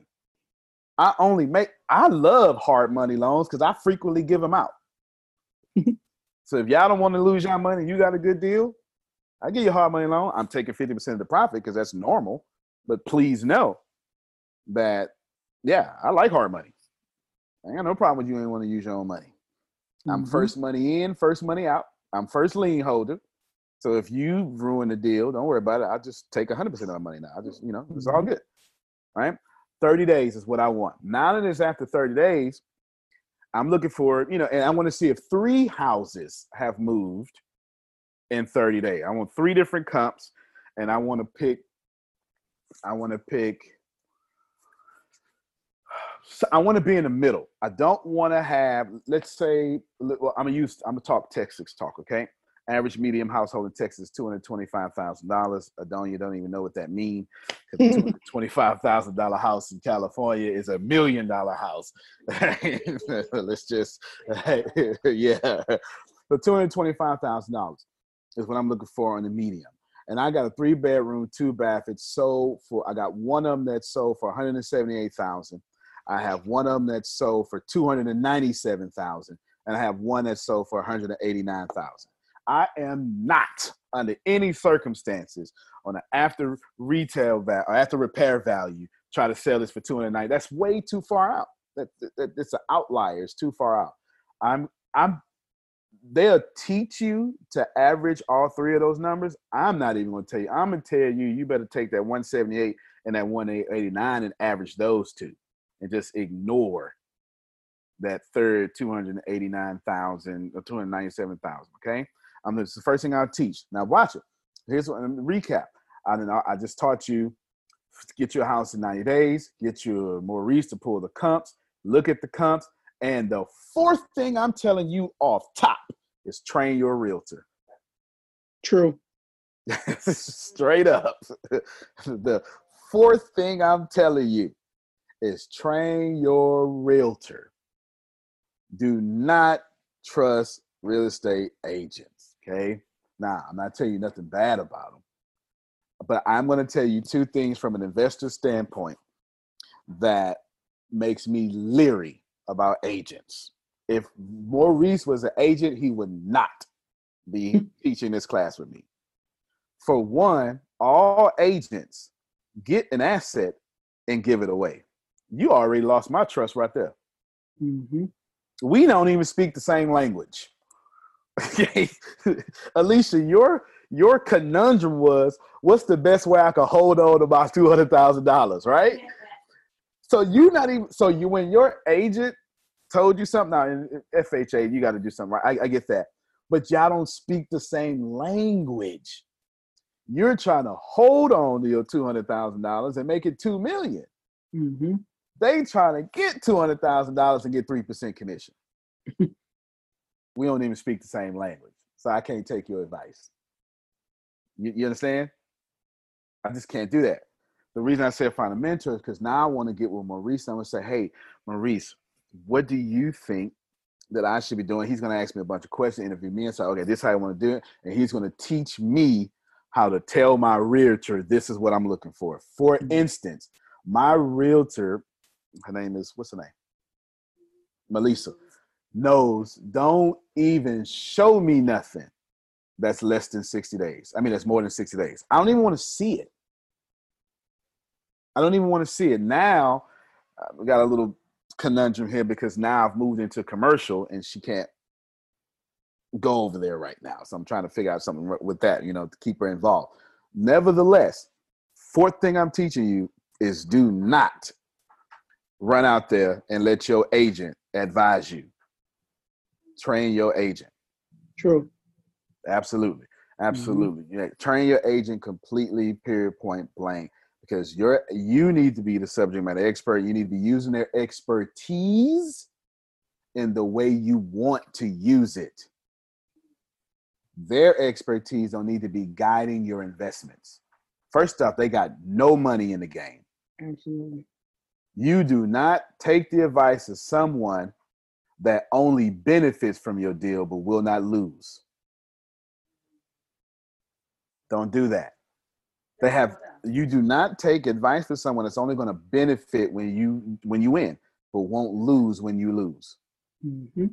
I only make, I love hard money loans because I frequently give them out. so if y'all don't want to lose your money, you got a good deal. I give you a hard money loan. I'm taking 50% of the profit because that's normal. But please know that, yeah, I like hard money. I got no problem with you ain't want to use your own money. I'm Mhm. first money in, first money out. I'm first lien holder. So if you ruin the deal, don't worry about it. I'll just take 100% of my money now. I just, you know, it's all Mhm. good. Right? 30 days is what I want. Now that it's after 30 days, I'm looking for, you know, and I want to see if three houses have moved in 30 days. I want three different comps and I want to pick, I want to pick, I want to be in the middle. I don't want to have, let's say, well, I'm gonna use, I'm gonna talk Texas talk, okay? Average medium household in Texas, two hundred twenty-five thousand dollars. Uh, Adonia don't even know what that means because two hundred twenty-five thousand dollar house in California is a million dollar house. let's just, yeah. But two hundred twenty-five thousand dollars is what I'm looking for on the medium. And I got a three bedroom, two bath. It's sold for. I got one of them that's sold for one hundred seventy-eight thousand. I have one of them that's sold for two hundred and ninety-seven thousand, and I have one that's sold for one hundred eighty-nine thousand. I am not under any circumstances on an after retail value or after repair value try to sell this for two hundred ninety. That's way too far out. That, that, that it's an outlier. It's too far out. I'm I'm they'll teach you to average all three of those numbers. I'm not even going to tell you. I'm going to tell you, you better take that 178 and that 189 and average those two and just ignore that third 289,000 or 297,000. Okay. Um, this is the first thing I'll teach. Now, watch it. Here's what recap. I, I just taught you get your house in 90 days, get your Maurice to pull the comps, look at the comps. And the fourth thing I'm telling you off top is train your realtor. True. Straight up. the fourth thing I'm telling you is train your realtor. Do not trust real estate agents. Okay. Now, I'm not telling you nothing bad about them, but I'm going to tell you two things from an investor standpoint that makes me leery about agents. If Maurice was an agent, he would not be teaching this class with me. For one, all agents get an asset and give it away. You already lost my trust right there. Mm-hmm. We don't even speak the same language. Alicia, your your conundrum was, what's the best way I could hold on to my two hundred thousand dollars, right? So you not even so you when your agent told you something now in FHA, you got to do something right. I, I get that, but y'all don't speak the same language. You're trying to hold on to your two hundred thousand dollars and make it two million. Mm-hmm. They trying to get two hundred thousand dollars and get three percent commission. we don't even speak the same language, so I can't take your advice. You, you understand? I just can't do that. The reason I said find a mentor is because now I want to get with Maurice. I'm gonna say, hey, Maurice, what do you think that I should be doing? He's gonna ask me a bunch of questions, interview me, and say, okay, this is how I want to do it, and he's gonna teach me how to tell my realtor this is what I'm looking for. For mm-hmm. instance, my realtor, her name is what's her name? Melissa, knows don't even show me nothing that's less than 60 days. I mean, that's more than 60 days. I don't even want to see it. I don't even want to see it. Now, uh, we got a little conundrum here because now I've moved into commercial and she can't go over there right now. So I'm trying to figure out something with that, you know, to keep her involved. Nevertheless, fourth thing I'm teaching you is do not run out there and let your agent advise you. Train your agent. True. Absolutely. Absolutely. Mm-hmm. Yeah. Train your agent completely, period, point blank. Because you're you need to be the subject matter expert. You need to be using their expertise in the way you want to use it. Their expertise don't need to be guiding your investments. First off, they got no money in the game. Absolutely. You do not take the advice of someone that only benefits from your deal but will not lose. Don't do that. They have you do not take advice from someone that's only going to benefit when you when you win, but won't lose when you lose. Mm-hmm.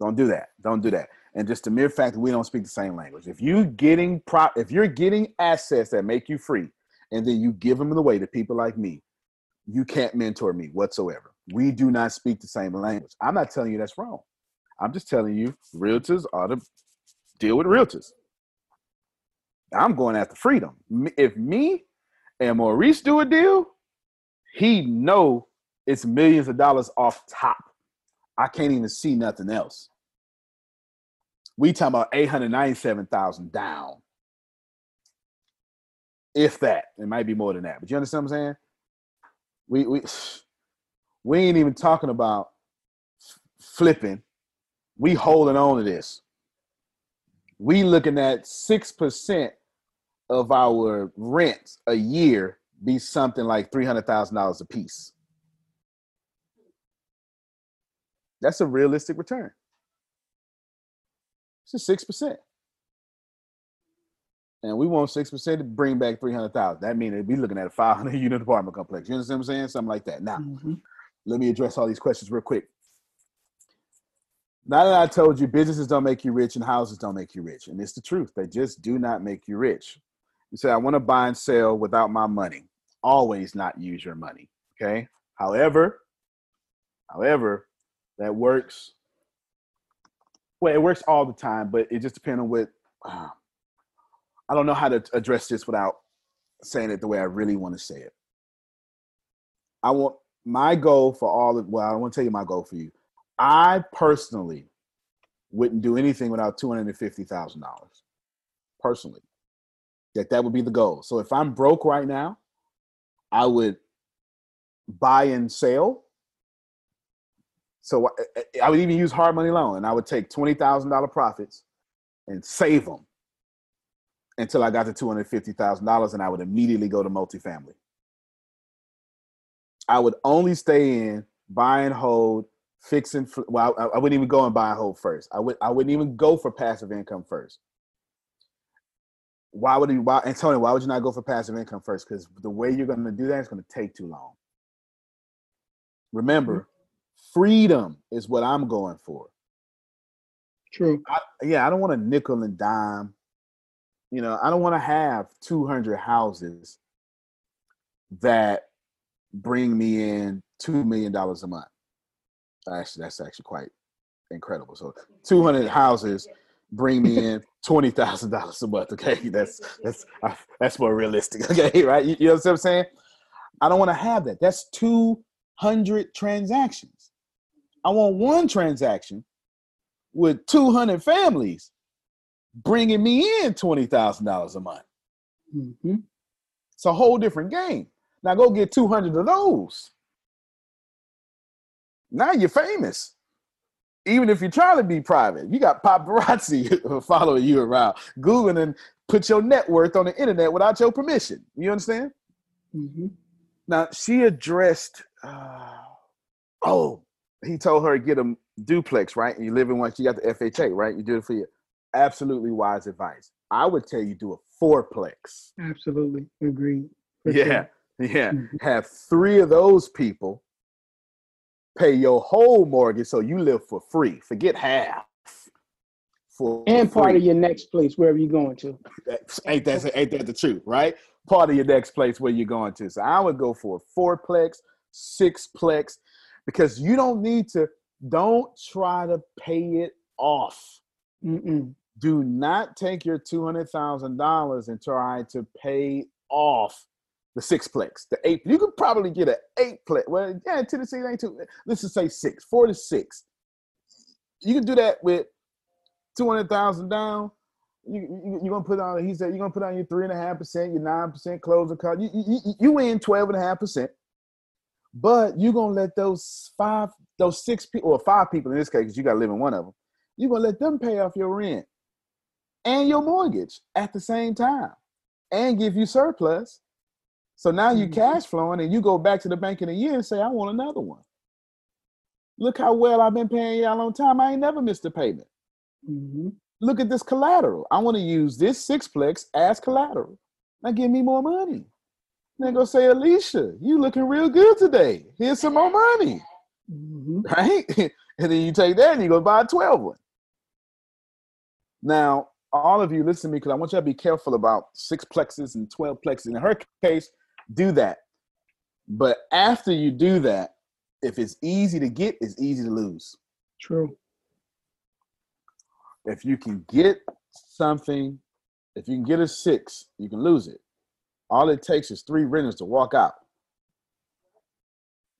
Don't do that. Don't do that. And just the mere fact that we don't speak the same language. If you getting prop, if you're getting assets that make you free, and then you give them away to people like me, you can't mentor me whatsoever. We do not speak the same language. I'm not telling you that's wrong. I'm just telling you realtors ought to deal with realtors. I'm going after freedom. If me and Maurice do a deal, he know it's millions of dollars off top. I can't even see nothing else. We talking about 897,000 down. If that, it might be more than that. But you understand what I'm saying? We we we ain't even talking about flipping. We holding on to this. We looking at six percent of our rent a year be something like three hundred thousand dollars a piece. That's a realistic return. It's a six percent, and we want six percent to bring back three hundred thousand. That means would be looking at a five hundred unit apartment complex. You understand what I'm saying? Something like that. Now, mm-hmm. Let me address all these questions real quick. Now that I told you businesses don't make you rich and houses don't make you rich, and it's the truth. They just do not make you rich. You say, I want to buy and sell without my money. Always not use your money. Okay. However, however, that works. Well, it works all the time, but it just depends on what. Uh, I don't know how to address this without saying it the way I really want to say it. I want my goal for all of, well, I want to tell you my goal for you. I personally wouldn't do anything without $250,000 personally that that would be the goal. So if I'm broke right now, I would buy and sell. So I would even use hard money loan, and I would take twenty thousand dollar profits and save them until I got to two hundred fifty thousand dollars, and I would immediately go to multifamily. I would only stay in buy and hold, fix and well, I, I wouldn't even go and buy and hold first. I would I wouldn't even go for passive income first why would you why Antonio, why would you not go for passive income first? Because the way you're gonna do that is gonna take too long. Remember, mm-hmm. freedom is what I'm going for. True. I, yeah, I don't want a nickel and dime. You know, I don't want to have 200 houses that bring me in two million dollars a month. Actually, that's actually quite incredible. So, 200 houses bring me in twenty thousand dollars a month. Okay, that's that's that's more realistic. Okay, right? You, you know what I'm saying? I don't want to have that. That's two hundred transactions. I want one transaction with two hundred families bringing me in twenty thousand dollars a month. Mm-hmm. It's a whole different game. Now go get two hundred of those. Now you're famous even if you're trying to be private, you got paparazzi following you around, Googling and put your net worth on the internet without your permission. You understand? Mm-hmm. Now she addressed. Uh, oh, he told her get a duplex, right? And you live in one. She got the FHA, right? You do it for you. Absolutely wise advice. I would tell you do a fourplex. Absolutely agreed. Yeah, sure. Yeah. Mm-hmm. Have three of those people pay your whole mortgage so you live for free. Forget half. For and free. part of your next place wherever you're going to. ain't that ain't that the truth, right? Part of your next place where you're going to. So I would go for a fourplex, sixplex, because you don't need to. Don't try to pay it off. Mm-mm. Do not take your two hundred thousand dollars and try to pay off the sixplex, the eight. You could probably get an eightplex. Well, yeah, Tennessee ain't too. Let's just say six, four to six. You can do that with two hundred thousand down. You, you are gonna put on. He said you're gonna put on your three and a half percent, your nine percent closing cost. You, you you win twelve and a half percent, but you're gonna let those five, those six people, or five people in this case, because you got to live in one of them. You're gonna let them pay off your rent and your mortgage at the same time, and give you surplus so now you mm-hmm. cash flowing and you go back to the bank in a year and say, I want another one. Look how well I've been paying y'all on time. I ain't never missed a payment. Mm-hmm. Look at this collateral. I want to use this sixplex as collateral. Now give me more money. Then go say, Alicia, you looking real good today. Here's some more money. Mm-hmm. Right? and then you take that and you go buy a 12 one. Now, all of you listen to me because I want you to be careful about six plexes and 12 plexes. In her case, do that. But after you do that, if it's easy to get, it's easy to lose. True. If you can get something, if you can get a six, you can lose it. All it takes is three renters to walk out.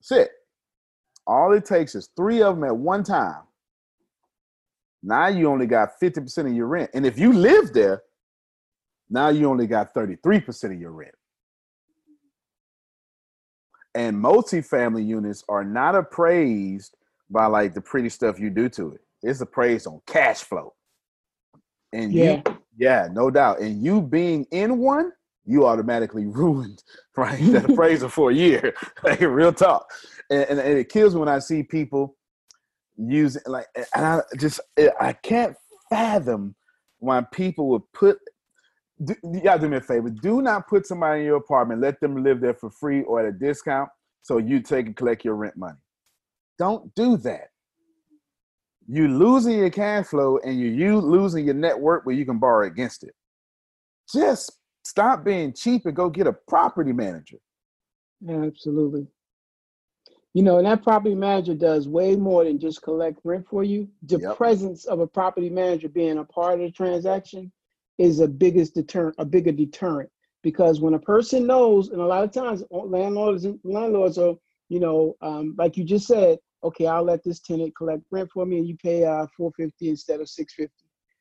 That's it. All it takes is three of them at one time. Now you only got 50% of your rent. And if you live there, now you only got 33% of your rent. And multifamily units are not appraised by like the pretty stuff you do to it. It's appraised on cash flow. And yeah. you, yeah, no doubt. And you being in one, you automatically ruined right that appraisal for a year. like real talk. And, and, and, it kills me when I see people using like, and I just I can't fathom why people would put do, you gotta do me a favor. Do not put somebody in your apartment. Let them live there for free or at a discount, so you take and collect your rent money. Don't do that. You losing your cash flow and you you losing your network where you can borrow against it. Just stop being cheap and go get a property manager. Yeah, absolutely. You know, and that property manager does way more than just collect rent for you. The yep. presence of a property manager being a part of the transaction is a biggest deterrent, a bigger deterrent. Because when a person knows, and a lot of times landlords landlords are, you know, um, like you just said, okay, I'll let this tenant collect rent for me, and you pay uh, 450 instead of 650.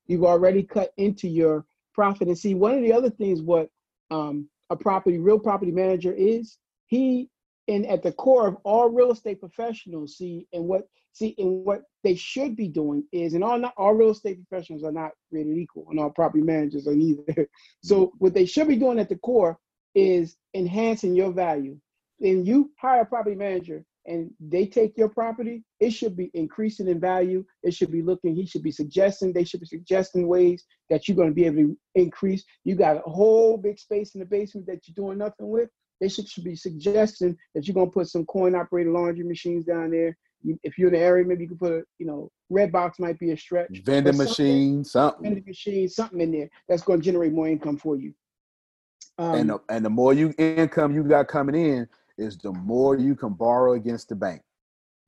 You've already cut into your profit. And see, one of the other things what um, a property, real property manager is, he and at the core of all real estate professionals see and what see and what they should be doing is and all not all real estate professionals are not created equal and all property managers are neither. So mm-hmm. what they should be doing at the core is enhancing your value. And you hire a property manager and they take your property it should be increasing in value it should be looking he should be suggesting they should be suggesting ways that you're going to be able to increase. You got a whole big space in the basement that you're doing nothing with they should, should be suggesting that you're gonna put some coin operated laundry machines down there. If you're in the area, maybe you can put a, you know, Redbox might be a stretch. Vending machine, something. Vending machine, something in there that's gonna generate more income for you. Um, and the, and the more you income you got coming in, is the more you can borrow against the bank.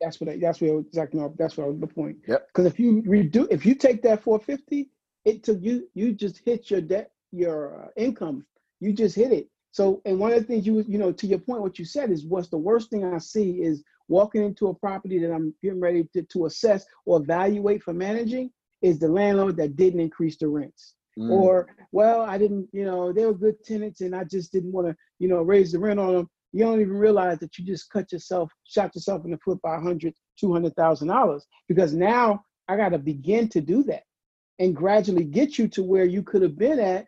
That's what I, that's what exactly that's what the point. Yep. Because if you redo if you take that 450 it took you you just hit your debt your uh, income you just hit it so and one of the things you you know to your point what you said is what's the worst thing i see is walking into a property that i'm getting ready to, to assess or evaluate for managing is the landlord that didn't increase the rents mm. or well i didn't you know they were good tenants and i just didn't want to you know raise the rent on them you don't even realize that you just cut yourself shot yourself in the foot by a hundred two hundred thousand dollars because now i got to begin to do that and gradually get you to where you could have been at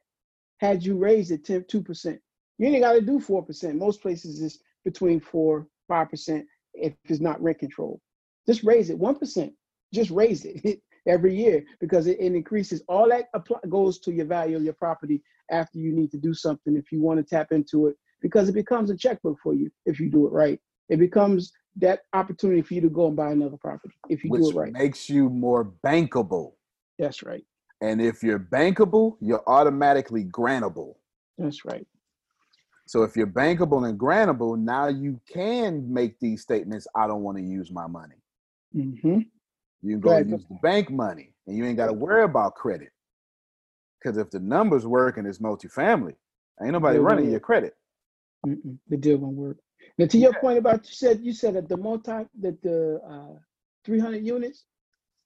had you raised it 10, 2%. You ain't got to do 4%. Most places is between 4 5% if it's not rent control. Just raise it 1%. Just raise it every year because it, it increases. All that apply, goes to your value of your property after you need to do something if you want to tap into it because it becomes a checkbook for you if you do it right. It becomes that opportunity for you to go and buy another property if you Which do it right. makes you more bankable. That's right. And if you're bankable, you're automatically grantable. That's right. So if you're bankable and grantable, now you can make these statements. I don't want to use my money. Mm-hmm. You can go right. use the bank money, and you ain't got to worry about credit. Because if the numbers work and it's multifamily, ain't nobody running your credit. Mm-mm. The deal won't work. Now, to your yeah. point about you said you said that the multi that the uh, 300 units.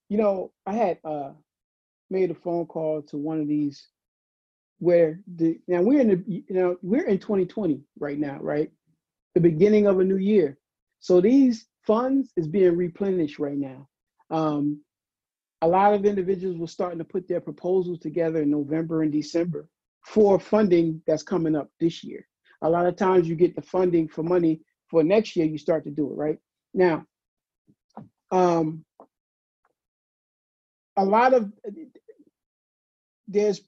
You know, I had uh, made a phone call to one of these where the now we're in the you know we're in 2020 right now, right? The beginning of a new year. So these funds is being replenished right now. Um, a lot of individuals were starting to put their proposals together in November and December for funding that's coming up this year. A lot of times you get the funding for money for next year, you start to do it, right? Now, um, a lot of there's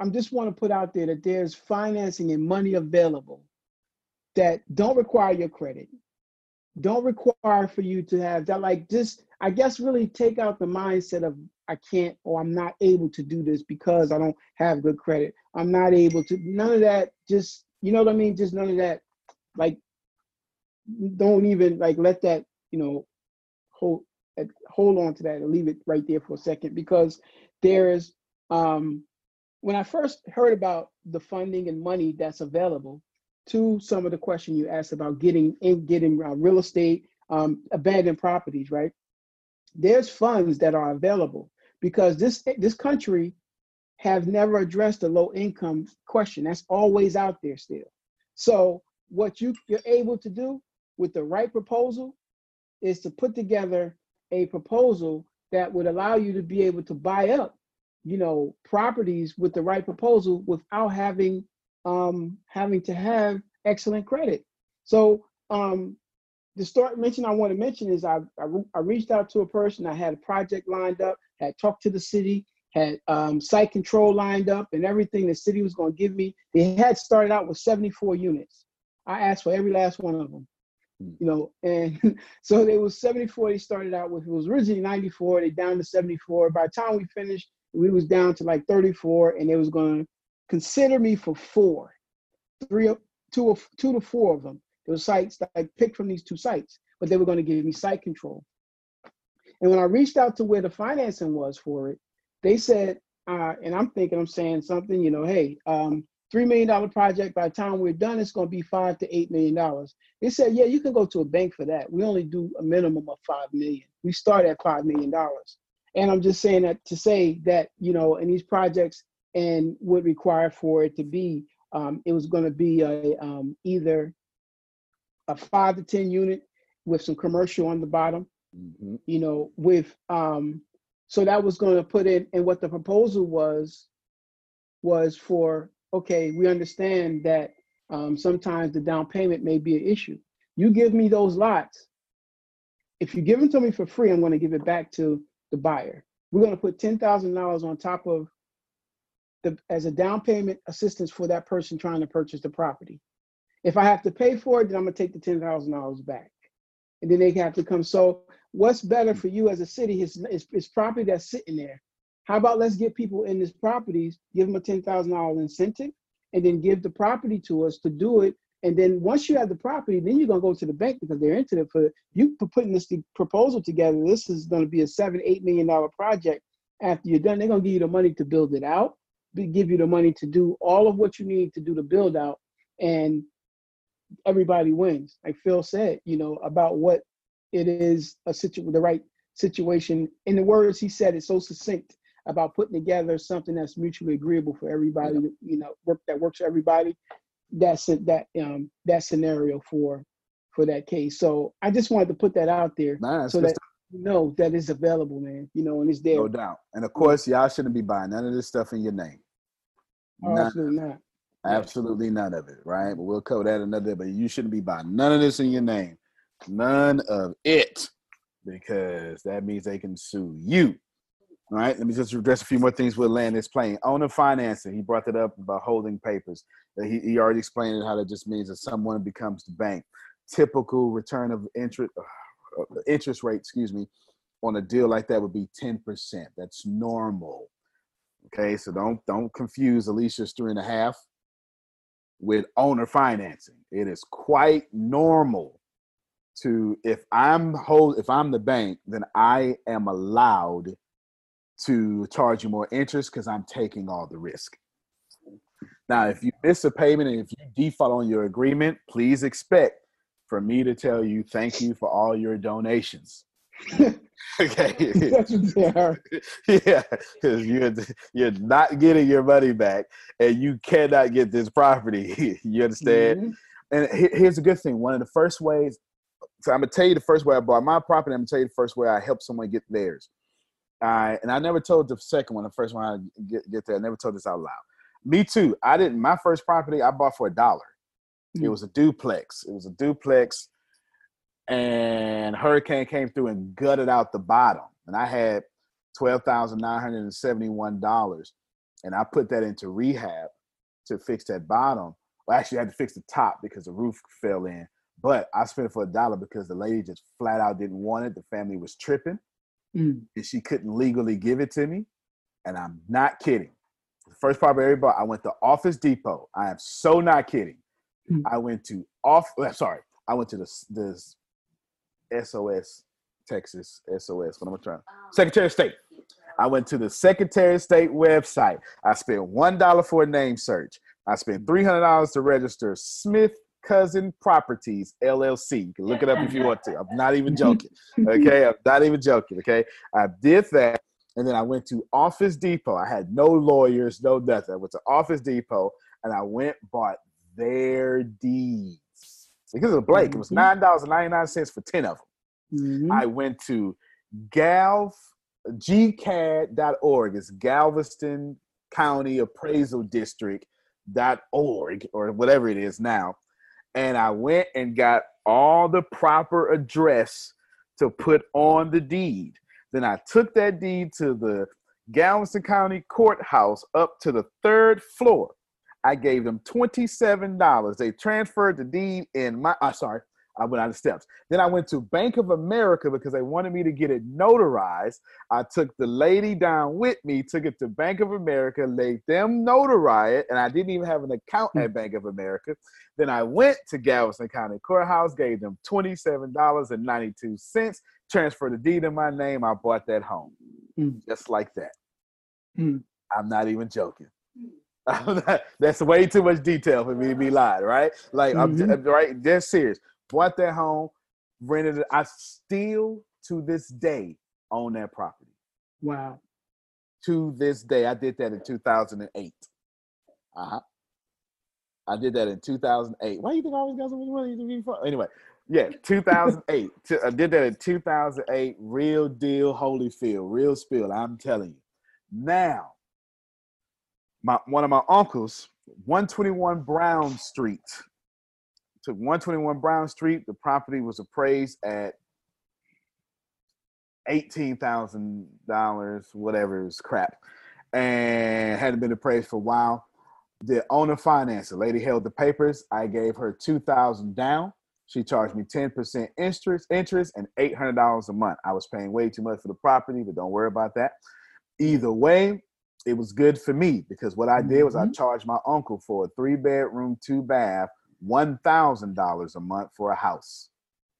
I'm just want to put out there that there's financing and money available that don't require your credit, don't require for you to have that. Like just, I guess, really take out the mindset of I can't or I'm not able to do this because I don't have good credit. I'm not able to. None of that. Just you know what I mean. Just none of that. Like, don't even like let that you know hold hold on to that and leave it right there for a second because there is um, when I first heard about the funding and money that's available, to some of the question you asked about getting in getting uh, real estate, um, abandoned properties, right? There's funds that are available because this this country have never addressed the low income question. That's always out there still. So what you you're able to do with the right proposal is to put together a proposal that would allow you to be able to buy up you know properties with the right proposal without having um having to have excellent credit. So um the start mention i want to mention is I, I, I reached out to a person i had a project lined up had talked to the city had um, site control lined up and everything the city was going to give me. They had started out with 74 units. I asked for every last one of them hmm. you know and so there was 74 they started out with it was originally 94 they down to 74 by the time we finished we was down to like 34 and they was going to consider me for four. Three two two to four of them. There were sites that i picked from these two sites but they were going to give me site control. And when i reached out to where the financing was for it they said uh, and i'm thinking i'm saying something you know hey um, three million dollar project by the time we're done it's going to be five to eight million dollars. They said yeah you can go to a bank for that. We only do a minimum of five million. We start at five million dollars and I'm just saying that to say that, you know, in these projects and would require for it to be, um, it was going to be a, um, either a five to 10 unit with some commercial on the bottom, mm-hmm. you know, with, um, so that was going to put in, and what the proposal was, was for, okay, we understand that um, sometimes the down payment may be an issue. You give me those lots. If you give them to me for free, I'm going to give it back to the buyer. We're going to put $10,000 on top of the as a down payment assistance for that person trying to purchase the property. If I have to pay for it, then I'm going to take the $10,000 back. And then they have to come. So what's better for you as a city is, is, is property that's sitting there. How about let's get people in these properties, give them a $10,000 incentive, and then give the property to us to do it and then once you have the property, then you're gonna go to the bank because they're into it for you for putting this proposal together. This is gonna be a seven, eight million dollar project. after you're done, they're gonna give you the money to build it out, give you the money to do all of what you need to do to build out, and everybody wins. Like Phil said, you know, about what it is a situ the right situation. In the words he said, it's so succinct about putting together something that's mutually agreeable for everybody. You know, work that works for everybody. That's. That um that scenario for for that case. So I just wanted to put that out there it's so that you know that is available, man. You know, and it's there. No doubt. And of course, y'all shouldn't be buying none of this stuff in your name. Oh, None. absolutely not. Absolutely none of it, right? But we'll cover that another day. But you shouldn't be buying none of this in your name. None of it. Because that means they can sue you. All right. Let me just address a few more things with land this plane. Owner financing. He brought that up about holding papers. Uh, He, he already explained how that just means that someone becomes the bank. Typical return of interest uh, interest rate, excuse me, on a deal like that would be 10%. That's normal. Okay, so don't don't confuse Alicia's three and a half with owner financing. It is quite normal to if I'm hold if I'm the bank, then I am allowed to charge you more interest because I'm taking all the risk. Now, if you miss a payment and if you default on your agreement, please expect for me to tell you thank you for all your donations. okay. That's what they are. yeah, because you're you're not getting your money back, and you cannot get this property. you understand? Mhm. And here's a good thing: one of the first ways. So I'm gonna tell you the first way I bought my property. I'm gonna tell you the first way I helped someone get theirs. I and I never told the second one. The first one I get get there. I never told this out loud. Me too. I didn't. My first property I bought for a dollar. It Mm. was a duplex. It was a duplex, and hurricane came through and gutted out the bottom. And I had twelve thousand nine hundred and seventy-one dollars, and I put that into rehab to fix that bottom. Well, actually, I had to fix the top because the roof fell in. But I spent it for a dollar because the lady just flat out didn't want it. The family was tripping, Mm. and she couldn't legally give it to me. And I'm not kidding. The first property I ever bought, I went to Office Depot. I am so not kidding. Mm. I went to off. uh, Sorry, I went to the the SOS Texas SOS. What am I trying? Secretary of State. I went to the Secretary of State website. I spent one dollar for a name search. I spent three hundred dollars to register Smith Cousin Properties LLC. You can look it up if you want to. I'm not even joking. Okay, I'm not even joking. Okay, I did that, and then I went to Office Depot. I had no lawyers, no nothing. I went to Office Depot, and I went bought their deeds because it was blank. It was Mhm. nine dollars and ninety nine cents for ten of them. Mhm. I went to Galv gcad.org. It's Galveston County Appraisal District.org or whatever it is now. And I went and got all the proper address to put on the deed. Then I took that deed to the Galveston County Courthouse up to the third floor. I gave them $27. They transferred the deed in my, uh, sorry, I went out the steps. Then I went to Bank of America because they wanted me to get it notarized. I took the lady down with me, took it to Bank of America, laid them notarize it, and I didn't even have an account at Bank of America. Then I went to Galveston County Courthouse, gave them $27.92, transferred the deed in my name. I bought that home. Mm. Just like that. Mm. I'm not even joking. Not- that's way too much detail for me to be lied, right? Like I'm Mhm. I'm right, dead serious. Bought that home, rented it. I still to this day own that property. Wow. To this day, I did that in 2008. Uh huh. I did that in 2008. Why do you think I always got so much money to be fun? Anyway, yeah, 2008. T- I did that in 2008. Real deal, Holyfield, real spill. I'm telling you. Now, my one of my uncles, 121 Brown Street. Took 121 Brown Street. The property was appraised at eighteen thousand dollars, whatever is crap, and hadn't been appraised for a while. The owner financed. The lady held the papers. I gave her two thousand down. She charged me ten percent interest, interest, and eight hundred dollars a month. I was paying way too much for the property, but don't worry about that. Either way, it was good for me because what I did was I mm-hmm. charged my uncle for a three bedroom, two bath, one thousand dollars a month for a house.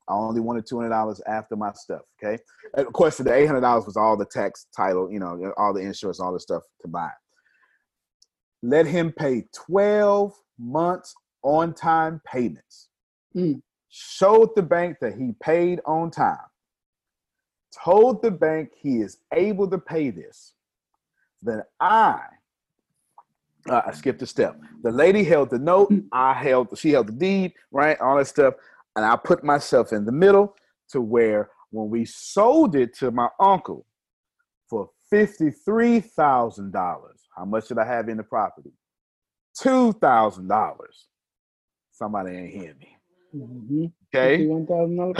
I only wanted two hundred dollars after my stuff. Okay, and of course, the eight hundred dollars was all the tax, title, you know, all the insurance, all the stuff to buy. Let him pay twelve months on time payments. Mm. Showed the bank that he paid on time. Told the bank he is able to pay this. Then I uh, I skipped a step. The lady held the note. I held. She held the deed. Right, all that stuff, and I put myself in the middle to where when we sold it to my uncle for fifty three thousand dollars, how much did I have in the property? Two thousand dollars. Somebody ain't hearing me. Mm-hmm. Okay. One thousand dollars.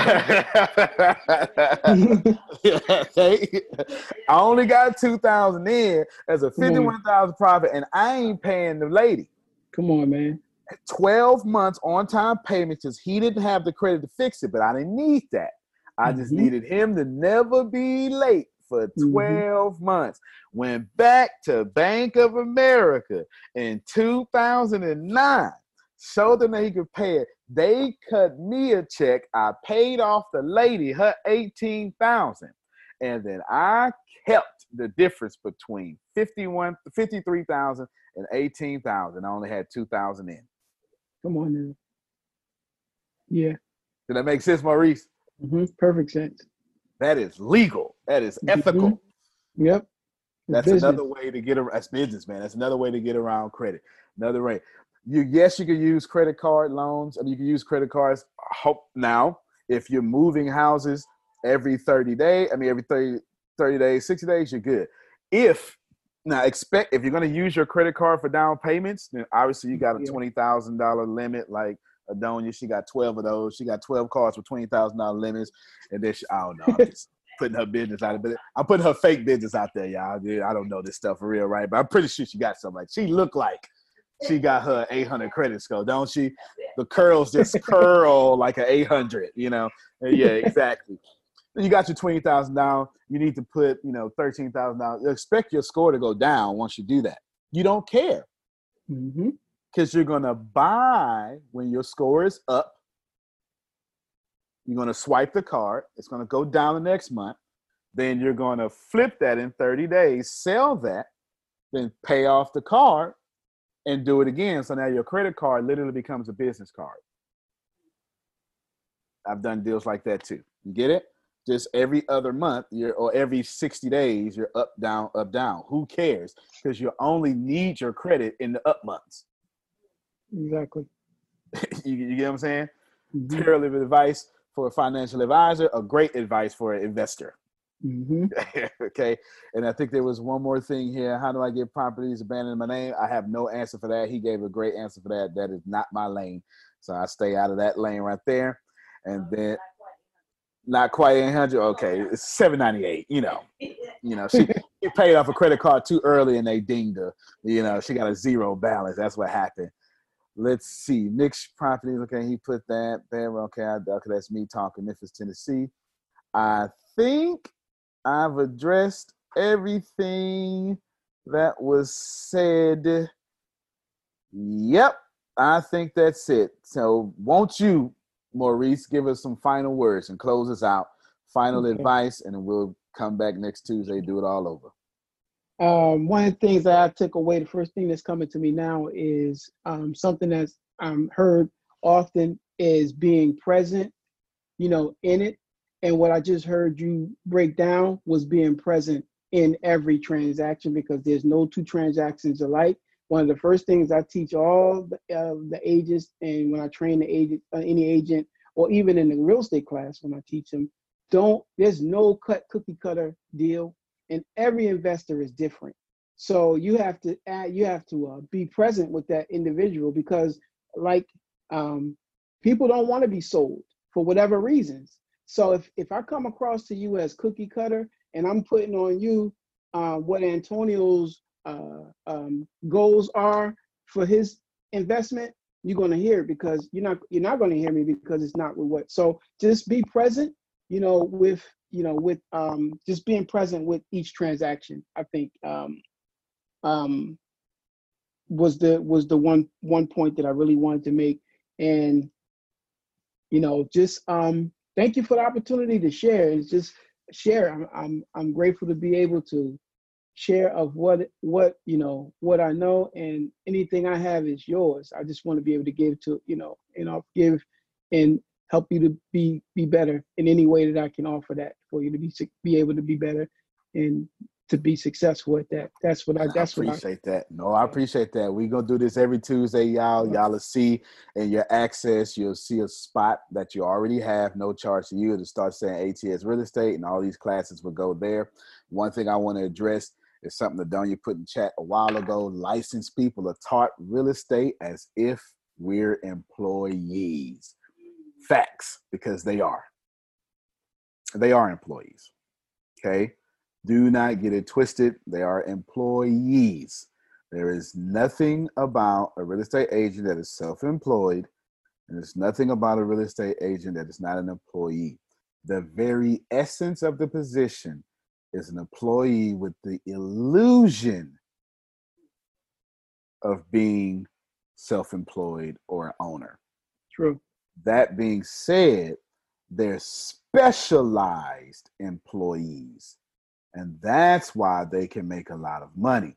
okay. I only got two thousand in as a fifty-one thousand profit, and I ain't paying the lady. Come on, man. Twelve months on time payments because he didn't have the credit to fix it, but I didn't need that. I just Mhm. needed him to never be late for Mhm. 12 months. Went back to Bank of America in 2009, showed them that he could pay it. They cut me a check. I paid off the lady her 18,000. And then I kept the difference between 51, 53,000 and 18,000. I only had 2,000 in. Come on now. Yeah. Did that make sense, Maurice? Mm-hmm. Perfect sense. That is legal. That is ethical. Mhm. Yep. It's That's business. another way to get around. That's business, man. That's another way to get around credit. Another way. You yes, you can use credit card loans. I mean, you can use credit cards. Hope now, if you're moving houses every 30 days, I mean every 30, 30 days, 60 days, you're good. If now expect if you're going to use your credit card for down payments, then obviously you got a twenty thousand dollar limit. Like Adonia, she got twelve of those. She got twelve cards with twenty thousand dollar limits, and then she, I don't know. I'm just putting her business out, but I'm putting her fake business out there, y'all. I don't know this stuff for real, right? But I'm pretty sure she got something like she looked like she got her 800 credit score, don't she? The curls just curl like an 800, you know? Uh, yeah, exactly. You got your 20,000 down. You need to put, you know, 13,000 down. Expect your score to go down once you do that. You don't care mm-hmm. because you're going to buy when your score is up. You're going to swipe the card. It's going to go down the next month. Then you're going to flip that in 30 days, sell that, then pay off the card and do it again. So now your credit card literally becomes a business card. I've done deals like that too. You get it? Just every other month, you're or every 60 days, you're up, down, up, down. Who cares? Because you only need your credit in the up months. Exactly. you, you get what I'm saying? Mhm. Terrible advice for a financial advisor, a great advice for an investor. Hmm okay. And I think there was one more thing here. How do I get properties abandoned in my name? I have no answer for that. He gave a great answer for that. That is not my lane. So I stay out of that lane right there. And then not quite 800. Okay. It's 798, you know. You know, she, she paid off a credit card too early and they dinged her. You know, she got a zero balance. That's what happened. Let's see. Mixed properties. Okay, he put that there. Okay, I, okay, that's me talking. Memphis, Tennessee. I think I've addressed everything that was said. Yep, I think that's it. So, won't you, Maurice, give us some final words and close us out? Final Okay. advice, and we'll come back next Tuesday, do it all over. Um, one of the things that I took away, the first thing that's coming to me now is um, something that's um, heard often is being present, you know, in it. And what I just heard you break down was being present in every transaction because there's no two transactions alike. One of the first things I teach all the, uh, the agents, and when I train the agent, uh, any agent, or even in the real estate class when I teach them, don't. There's no cut cookie cutter deal and every investor is different. So you have to add, you have to uh, be present with that individual because, like, um, people don't want to be sold for whatever reasons. So if if I come across to you as cookie cutter and I'm putting on you uh, what Antonio's uh, um, goals are for his investment, you're going to hear because you're not you're not going to hear me because it's not with what. So just be present, you know, with you know, with um, just being present with each transaction. I think um, um, was the was the one one point that I really wanted to make, and you know, just um, thank you for the opportunity to share. It's just share. I'm I'm I'm grateful to be able to share of what what you know what I know and anything I have is yours. I just want to be able to give to you know and I'll give and help you to be be better in any way that I can offer that for you to be be able to be better and to be successful at that. That's what I. That's I appreciate what I, that. No, I appreciate that. We're gonna do this every Tuesday, y'all. Y'all will see in your access. You'll see a spot that you already have, no charge to you, to start saying ATS real estate, and all these classes will go there. One thing I want to address is something that Donya put in chat a while ago. Licensed people are taught real estate as if we're employees. Facts, because they are. They are employees. Okay do not get it twisted. They are employees. There is nothing about a real estate agent that is self employed, and there's nothing about a real estate agent that is not an employee. The very essence of the position is an employee with the illusion of being self employed or an owner. True. That being said, they're specialized employees and that's why they can make a lot of money.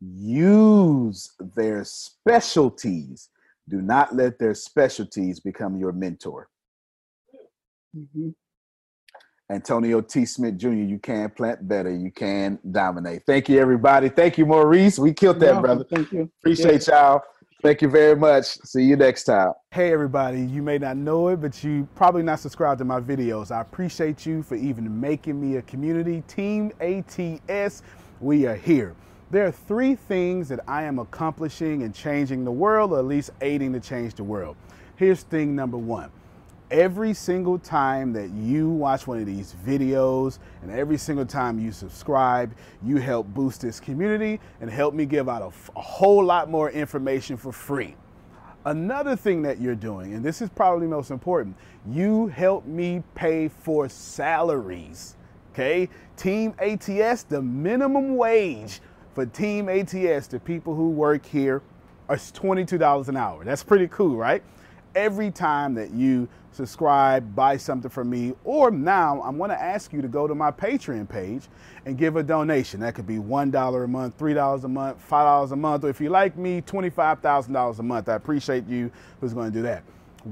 Use their specialties. Do not let their specialties become your mentor. Mm-hmm. Antonio T. Smith Jr., you can plant better. You can dominate. Thank you, everybody. Thank you, Maurice. We killed that, brother. Thank you. Appreciate y'all. Thank you very much. See you next time. Hey, everybody. You may not know it, but you probably not subscribed to my videos. I appreciate you for even making me a community. Team ATS, we are here. There are three things that I am accomplishing and changing the world, or at least aiding to change the world. Here's thing number one every single time that you watch one of these videos and every single time you subscribe, you help boost this community and help me give out a, a, whole lot more information for free. Another thing that you're doing, and this is probably most important, you help me pay for salaries. Okay? Team ATS, the minimum wage for Team ATS, the people who work here, is $22 an hour. That's pretty cool, right? Every time that you subscribe, buy something from me, or now I'm going to ask you to go to my Patreon page and give a donation. That could be $1 a month, $3 a month, $5 a month, or if you like me, $25,000 a month. I appreciate you who's going to do that.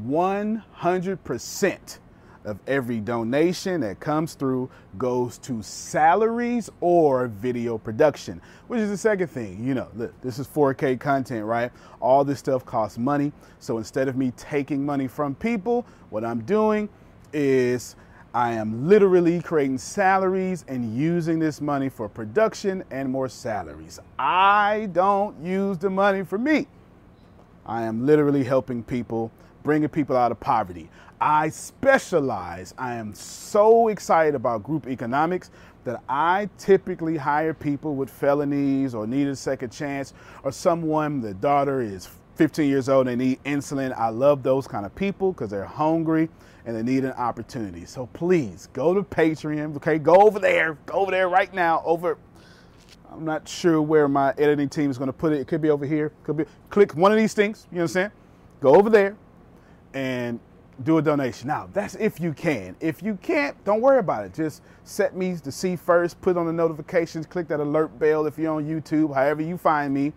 100% of every donation that comes through goes to salaries or video production, which is the second thing. You know, look, this is 4K content, right? All this stuff costs money. So instead of me taking money from people, what I'm doing is I am literally creating salaries and using this money for production and more salaries. I don't use the money for me. I am literally helping people, bringing people out of poverty. I specialize. I am so excited about group economics that I typically hire people with felonies or need a second chance or someone, the daughter is 15 years old and need insulin. I love those kind of people because they're hungry and they need an opportunity. So please go to Patreon. Okay, go over there. Go over there right now. Over. I'm not sure where my editing team is going to put it. It could be over here. Could be. Click one of these things. You understand? Go over there and do a donation. Now, that's if you can. If you can't, don't worry about it. Just set me to see first, put on the notifications, click that alert bell if you're on YouTube, however you find me,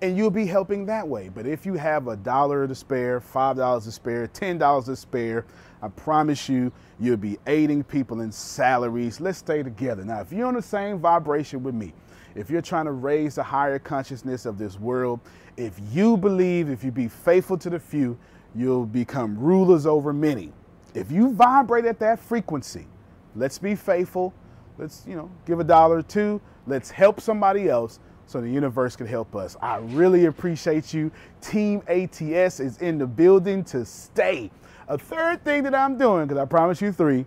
and you'll be helping that way. But if you have a dollar to spare, $5 to spare, $10 to spare, I promise you, you'll be aiding people in salaries. Let's stay together. Now, if you're on the same vibration with me, if you're trying to raise the higher consciousness of this world, if you believe, if you be faithful to the few, you'll become rulers over many. If you vibrate at that frequency, let's be faithful. Let's, you know, give a dollar or two. Let's help somebody else so the universe can help us. I really appreciate you. Team ATS is in the building to stay. A third thing that I'm doing, because I promise you three,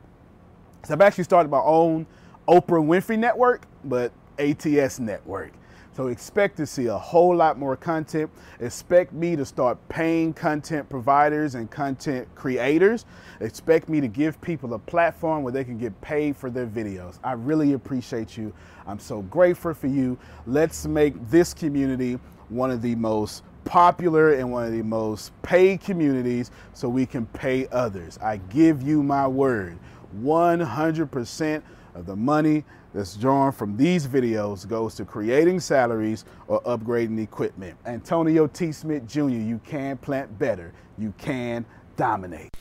is I've actually started my own Oprah Winfrey network, but ATS network. So expect to see a whole lot more content. Expect me to start paying content providers and content creators. Expect me to give people a platform where they can get paid for their videos. I really appreciate you. I'm so grateful for you. Let's make this community one of the most popular and one of the most paid communities so we can pay others. I give you my word 100% of the money that's drawn from these videos goes to creating salaries or upgrading equipment. Antonio T. Smith Jr., you can plant better, you can dominate.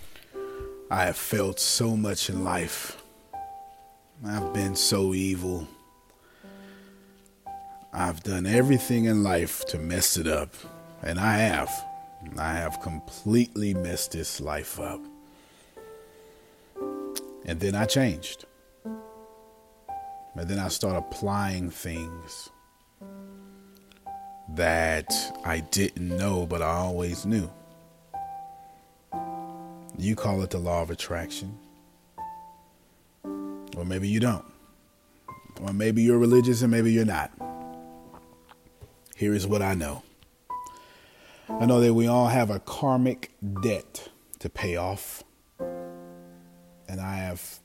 I have felt so much in life. I've been so evil. I've done everything in life to mess it up. And I have. I have completely messed this life up. And then I changed. And then I start applying things that I didn't know, but I always knew. You call it the law of attraction. Or maybe you don't. Or maybe you're religious and maybe you're not. Here is what I know I know that we all have a karmic debt to pay off. And I have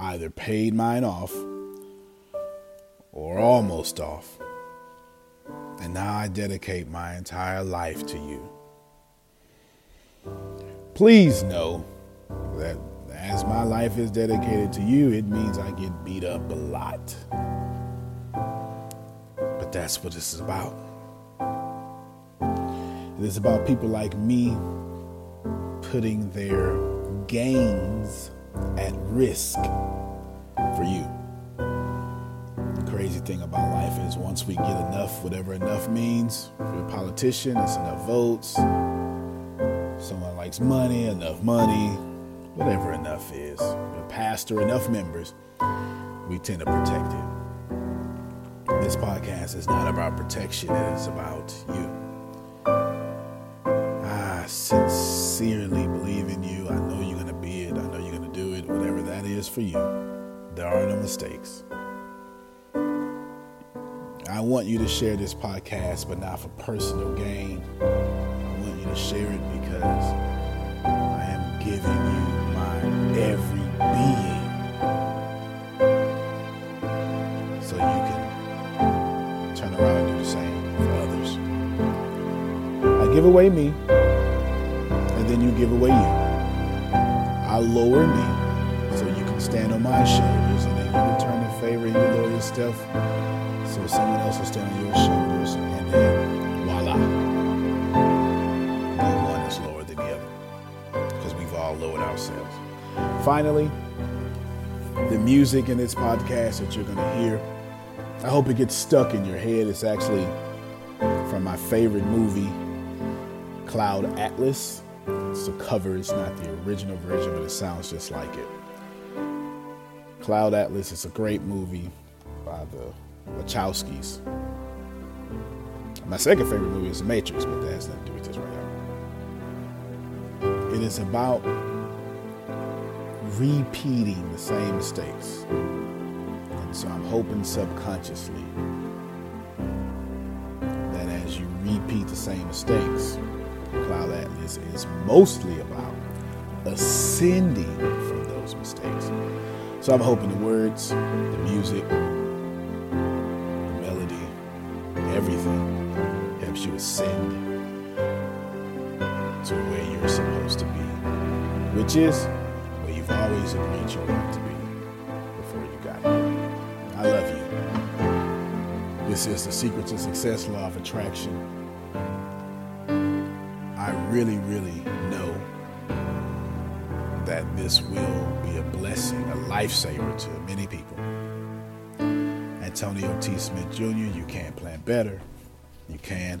either paid mine off or almost off. And now I dedicate my entire life to you. Please know that as my life is dedicated to you, it means I get beat up a lot. But that's what this is about. It is about people like me putting their gains at risk for you. Crazy thing about life is once we get enough, whatever enough means, for a politician, it's enough votes. Someone likes money, enough money, whatever enough is. A pastor, enough members, we tend to protect it. This podcast is not about protection, it is about you I sincerely believe in you. I know you're going to be it. I know you're going to do it. Whatever that is for you, there are no mistakes. I want you to share this podcast, but not for personal gain. I want you to share it because I am giving you my every being so you can turn around and do the same for others. I give away me and then you give away you. I lower me so you can stand on my shoulders, and then you can turn the favor and you lower yourself so someone else will stand on your shoulders, and then voila. No one is lower than the other because we've all lowered ourselves. Finally, the music in this podcast that you're going to hear, I hope it gets stuck in your head. It's actually from my favorite movie, Cloud Atlas. It's the cover, it's not the original version, but it sounds just like it. Cloud Atlas is a great movie by the Wachowskis. My second favorite movie is The Matrix, but that has nothing to do with this right now. It is about repeating the same mistakes. And so I'm hoping subconsciously that as you repeat the same mistakes, Cloud Atlas is mostly about ascending from those mistakes. So I'm hoping the words, the music, ascend to where you're supposed to be, which is where you've always agreed you want to be before you got here. I love you. This is the Secret to Success Law of Attraction I really, really know that this will be a blessing, a lifesaver to many people. Antonio T. Smith Jr., you can plan better. You can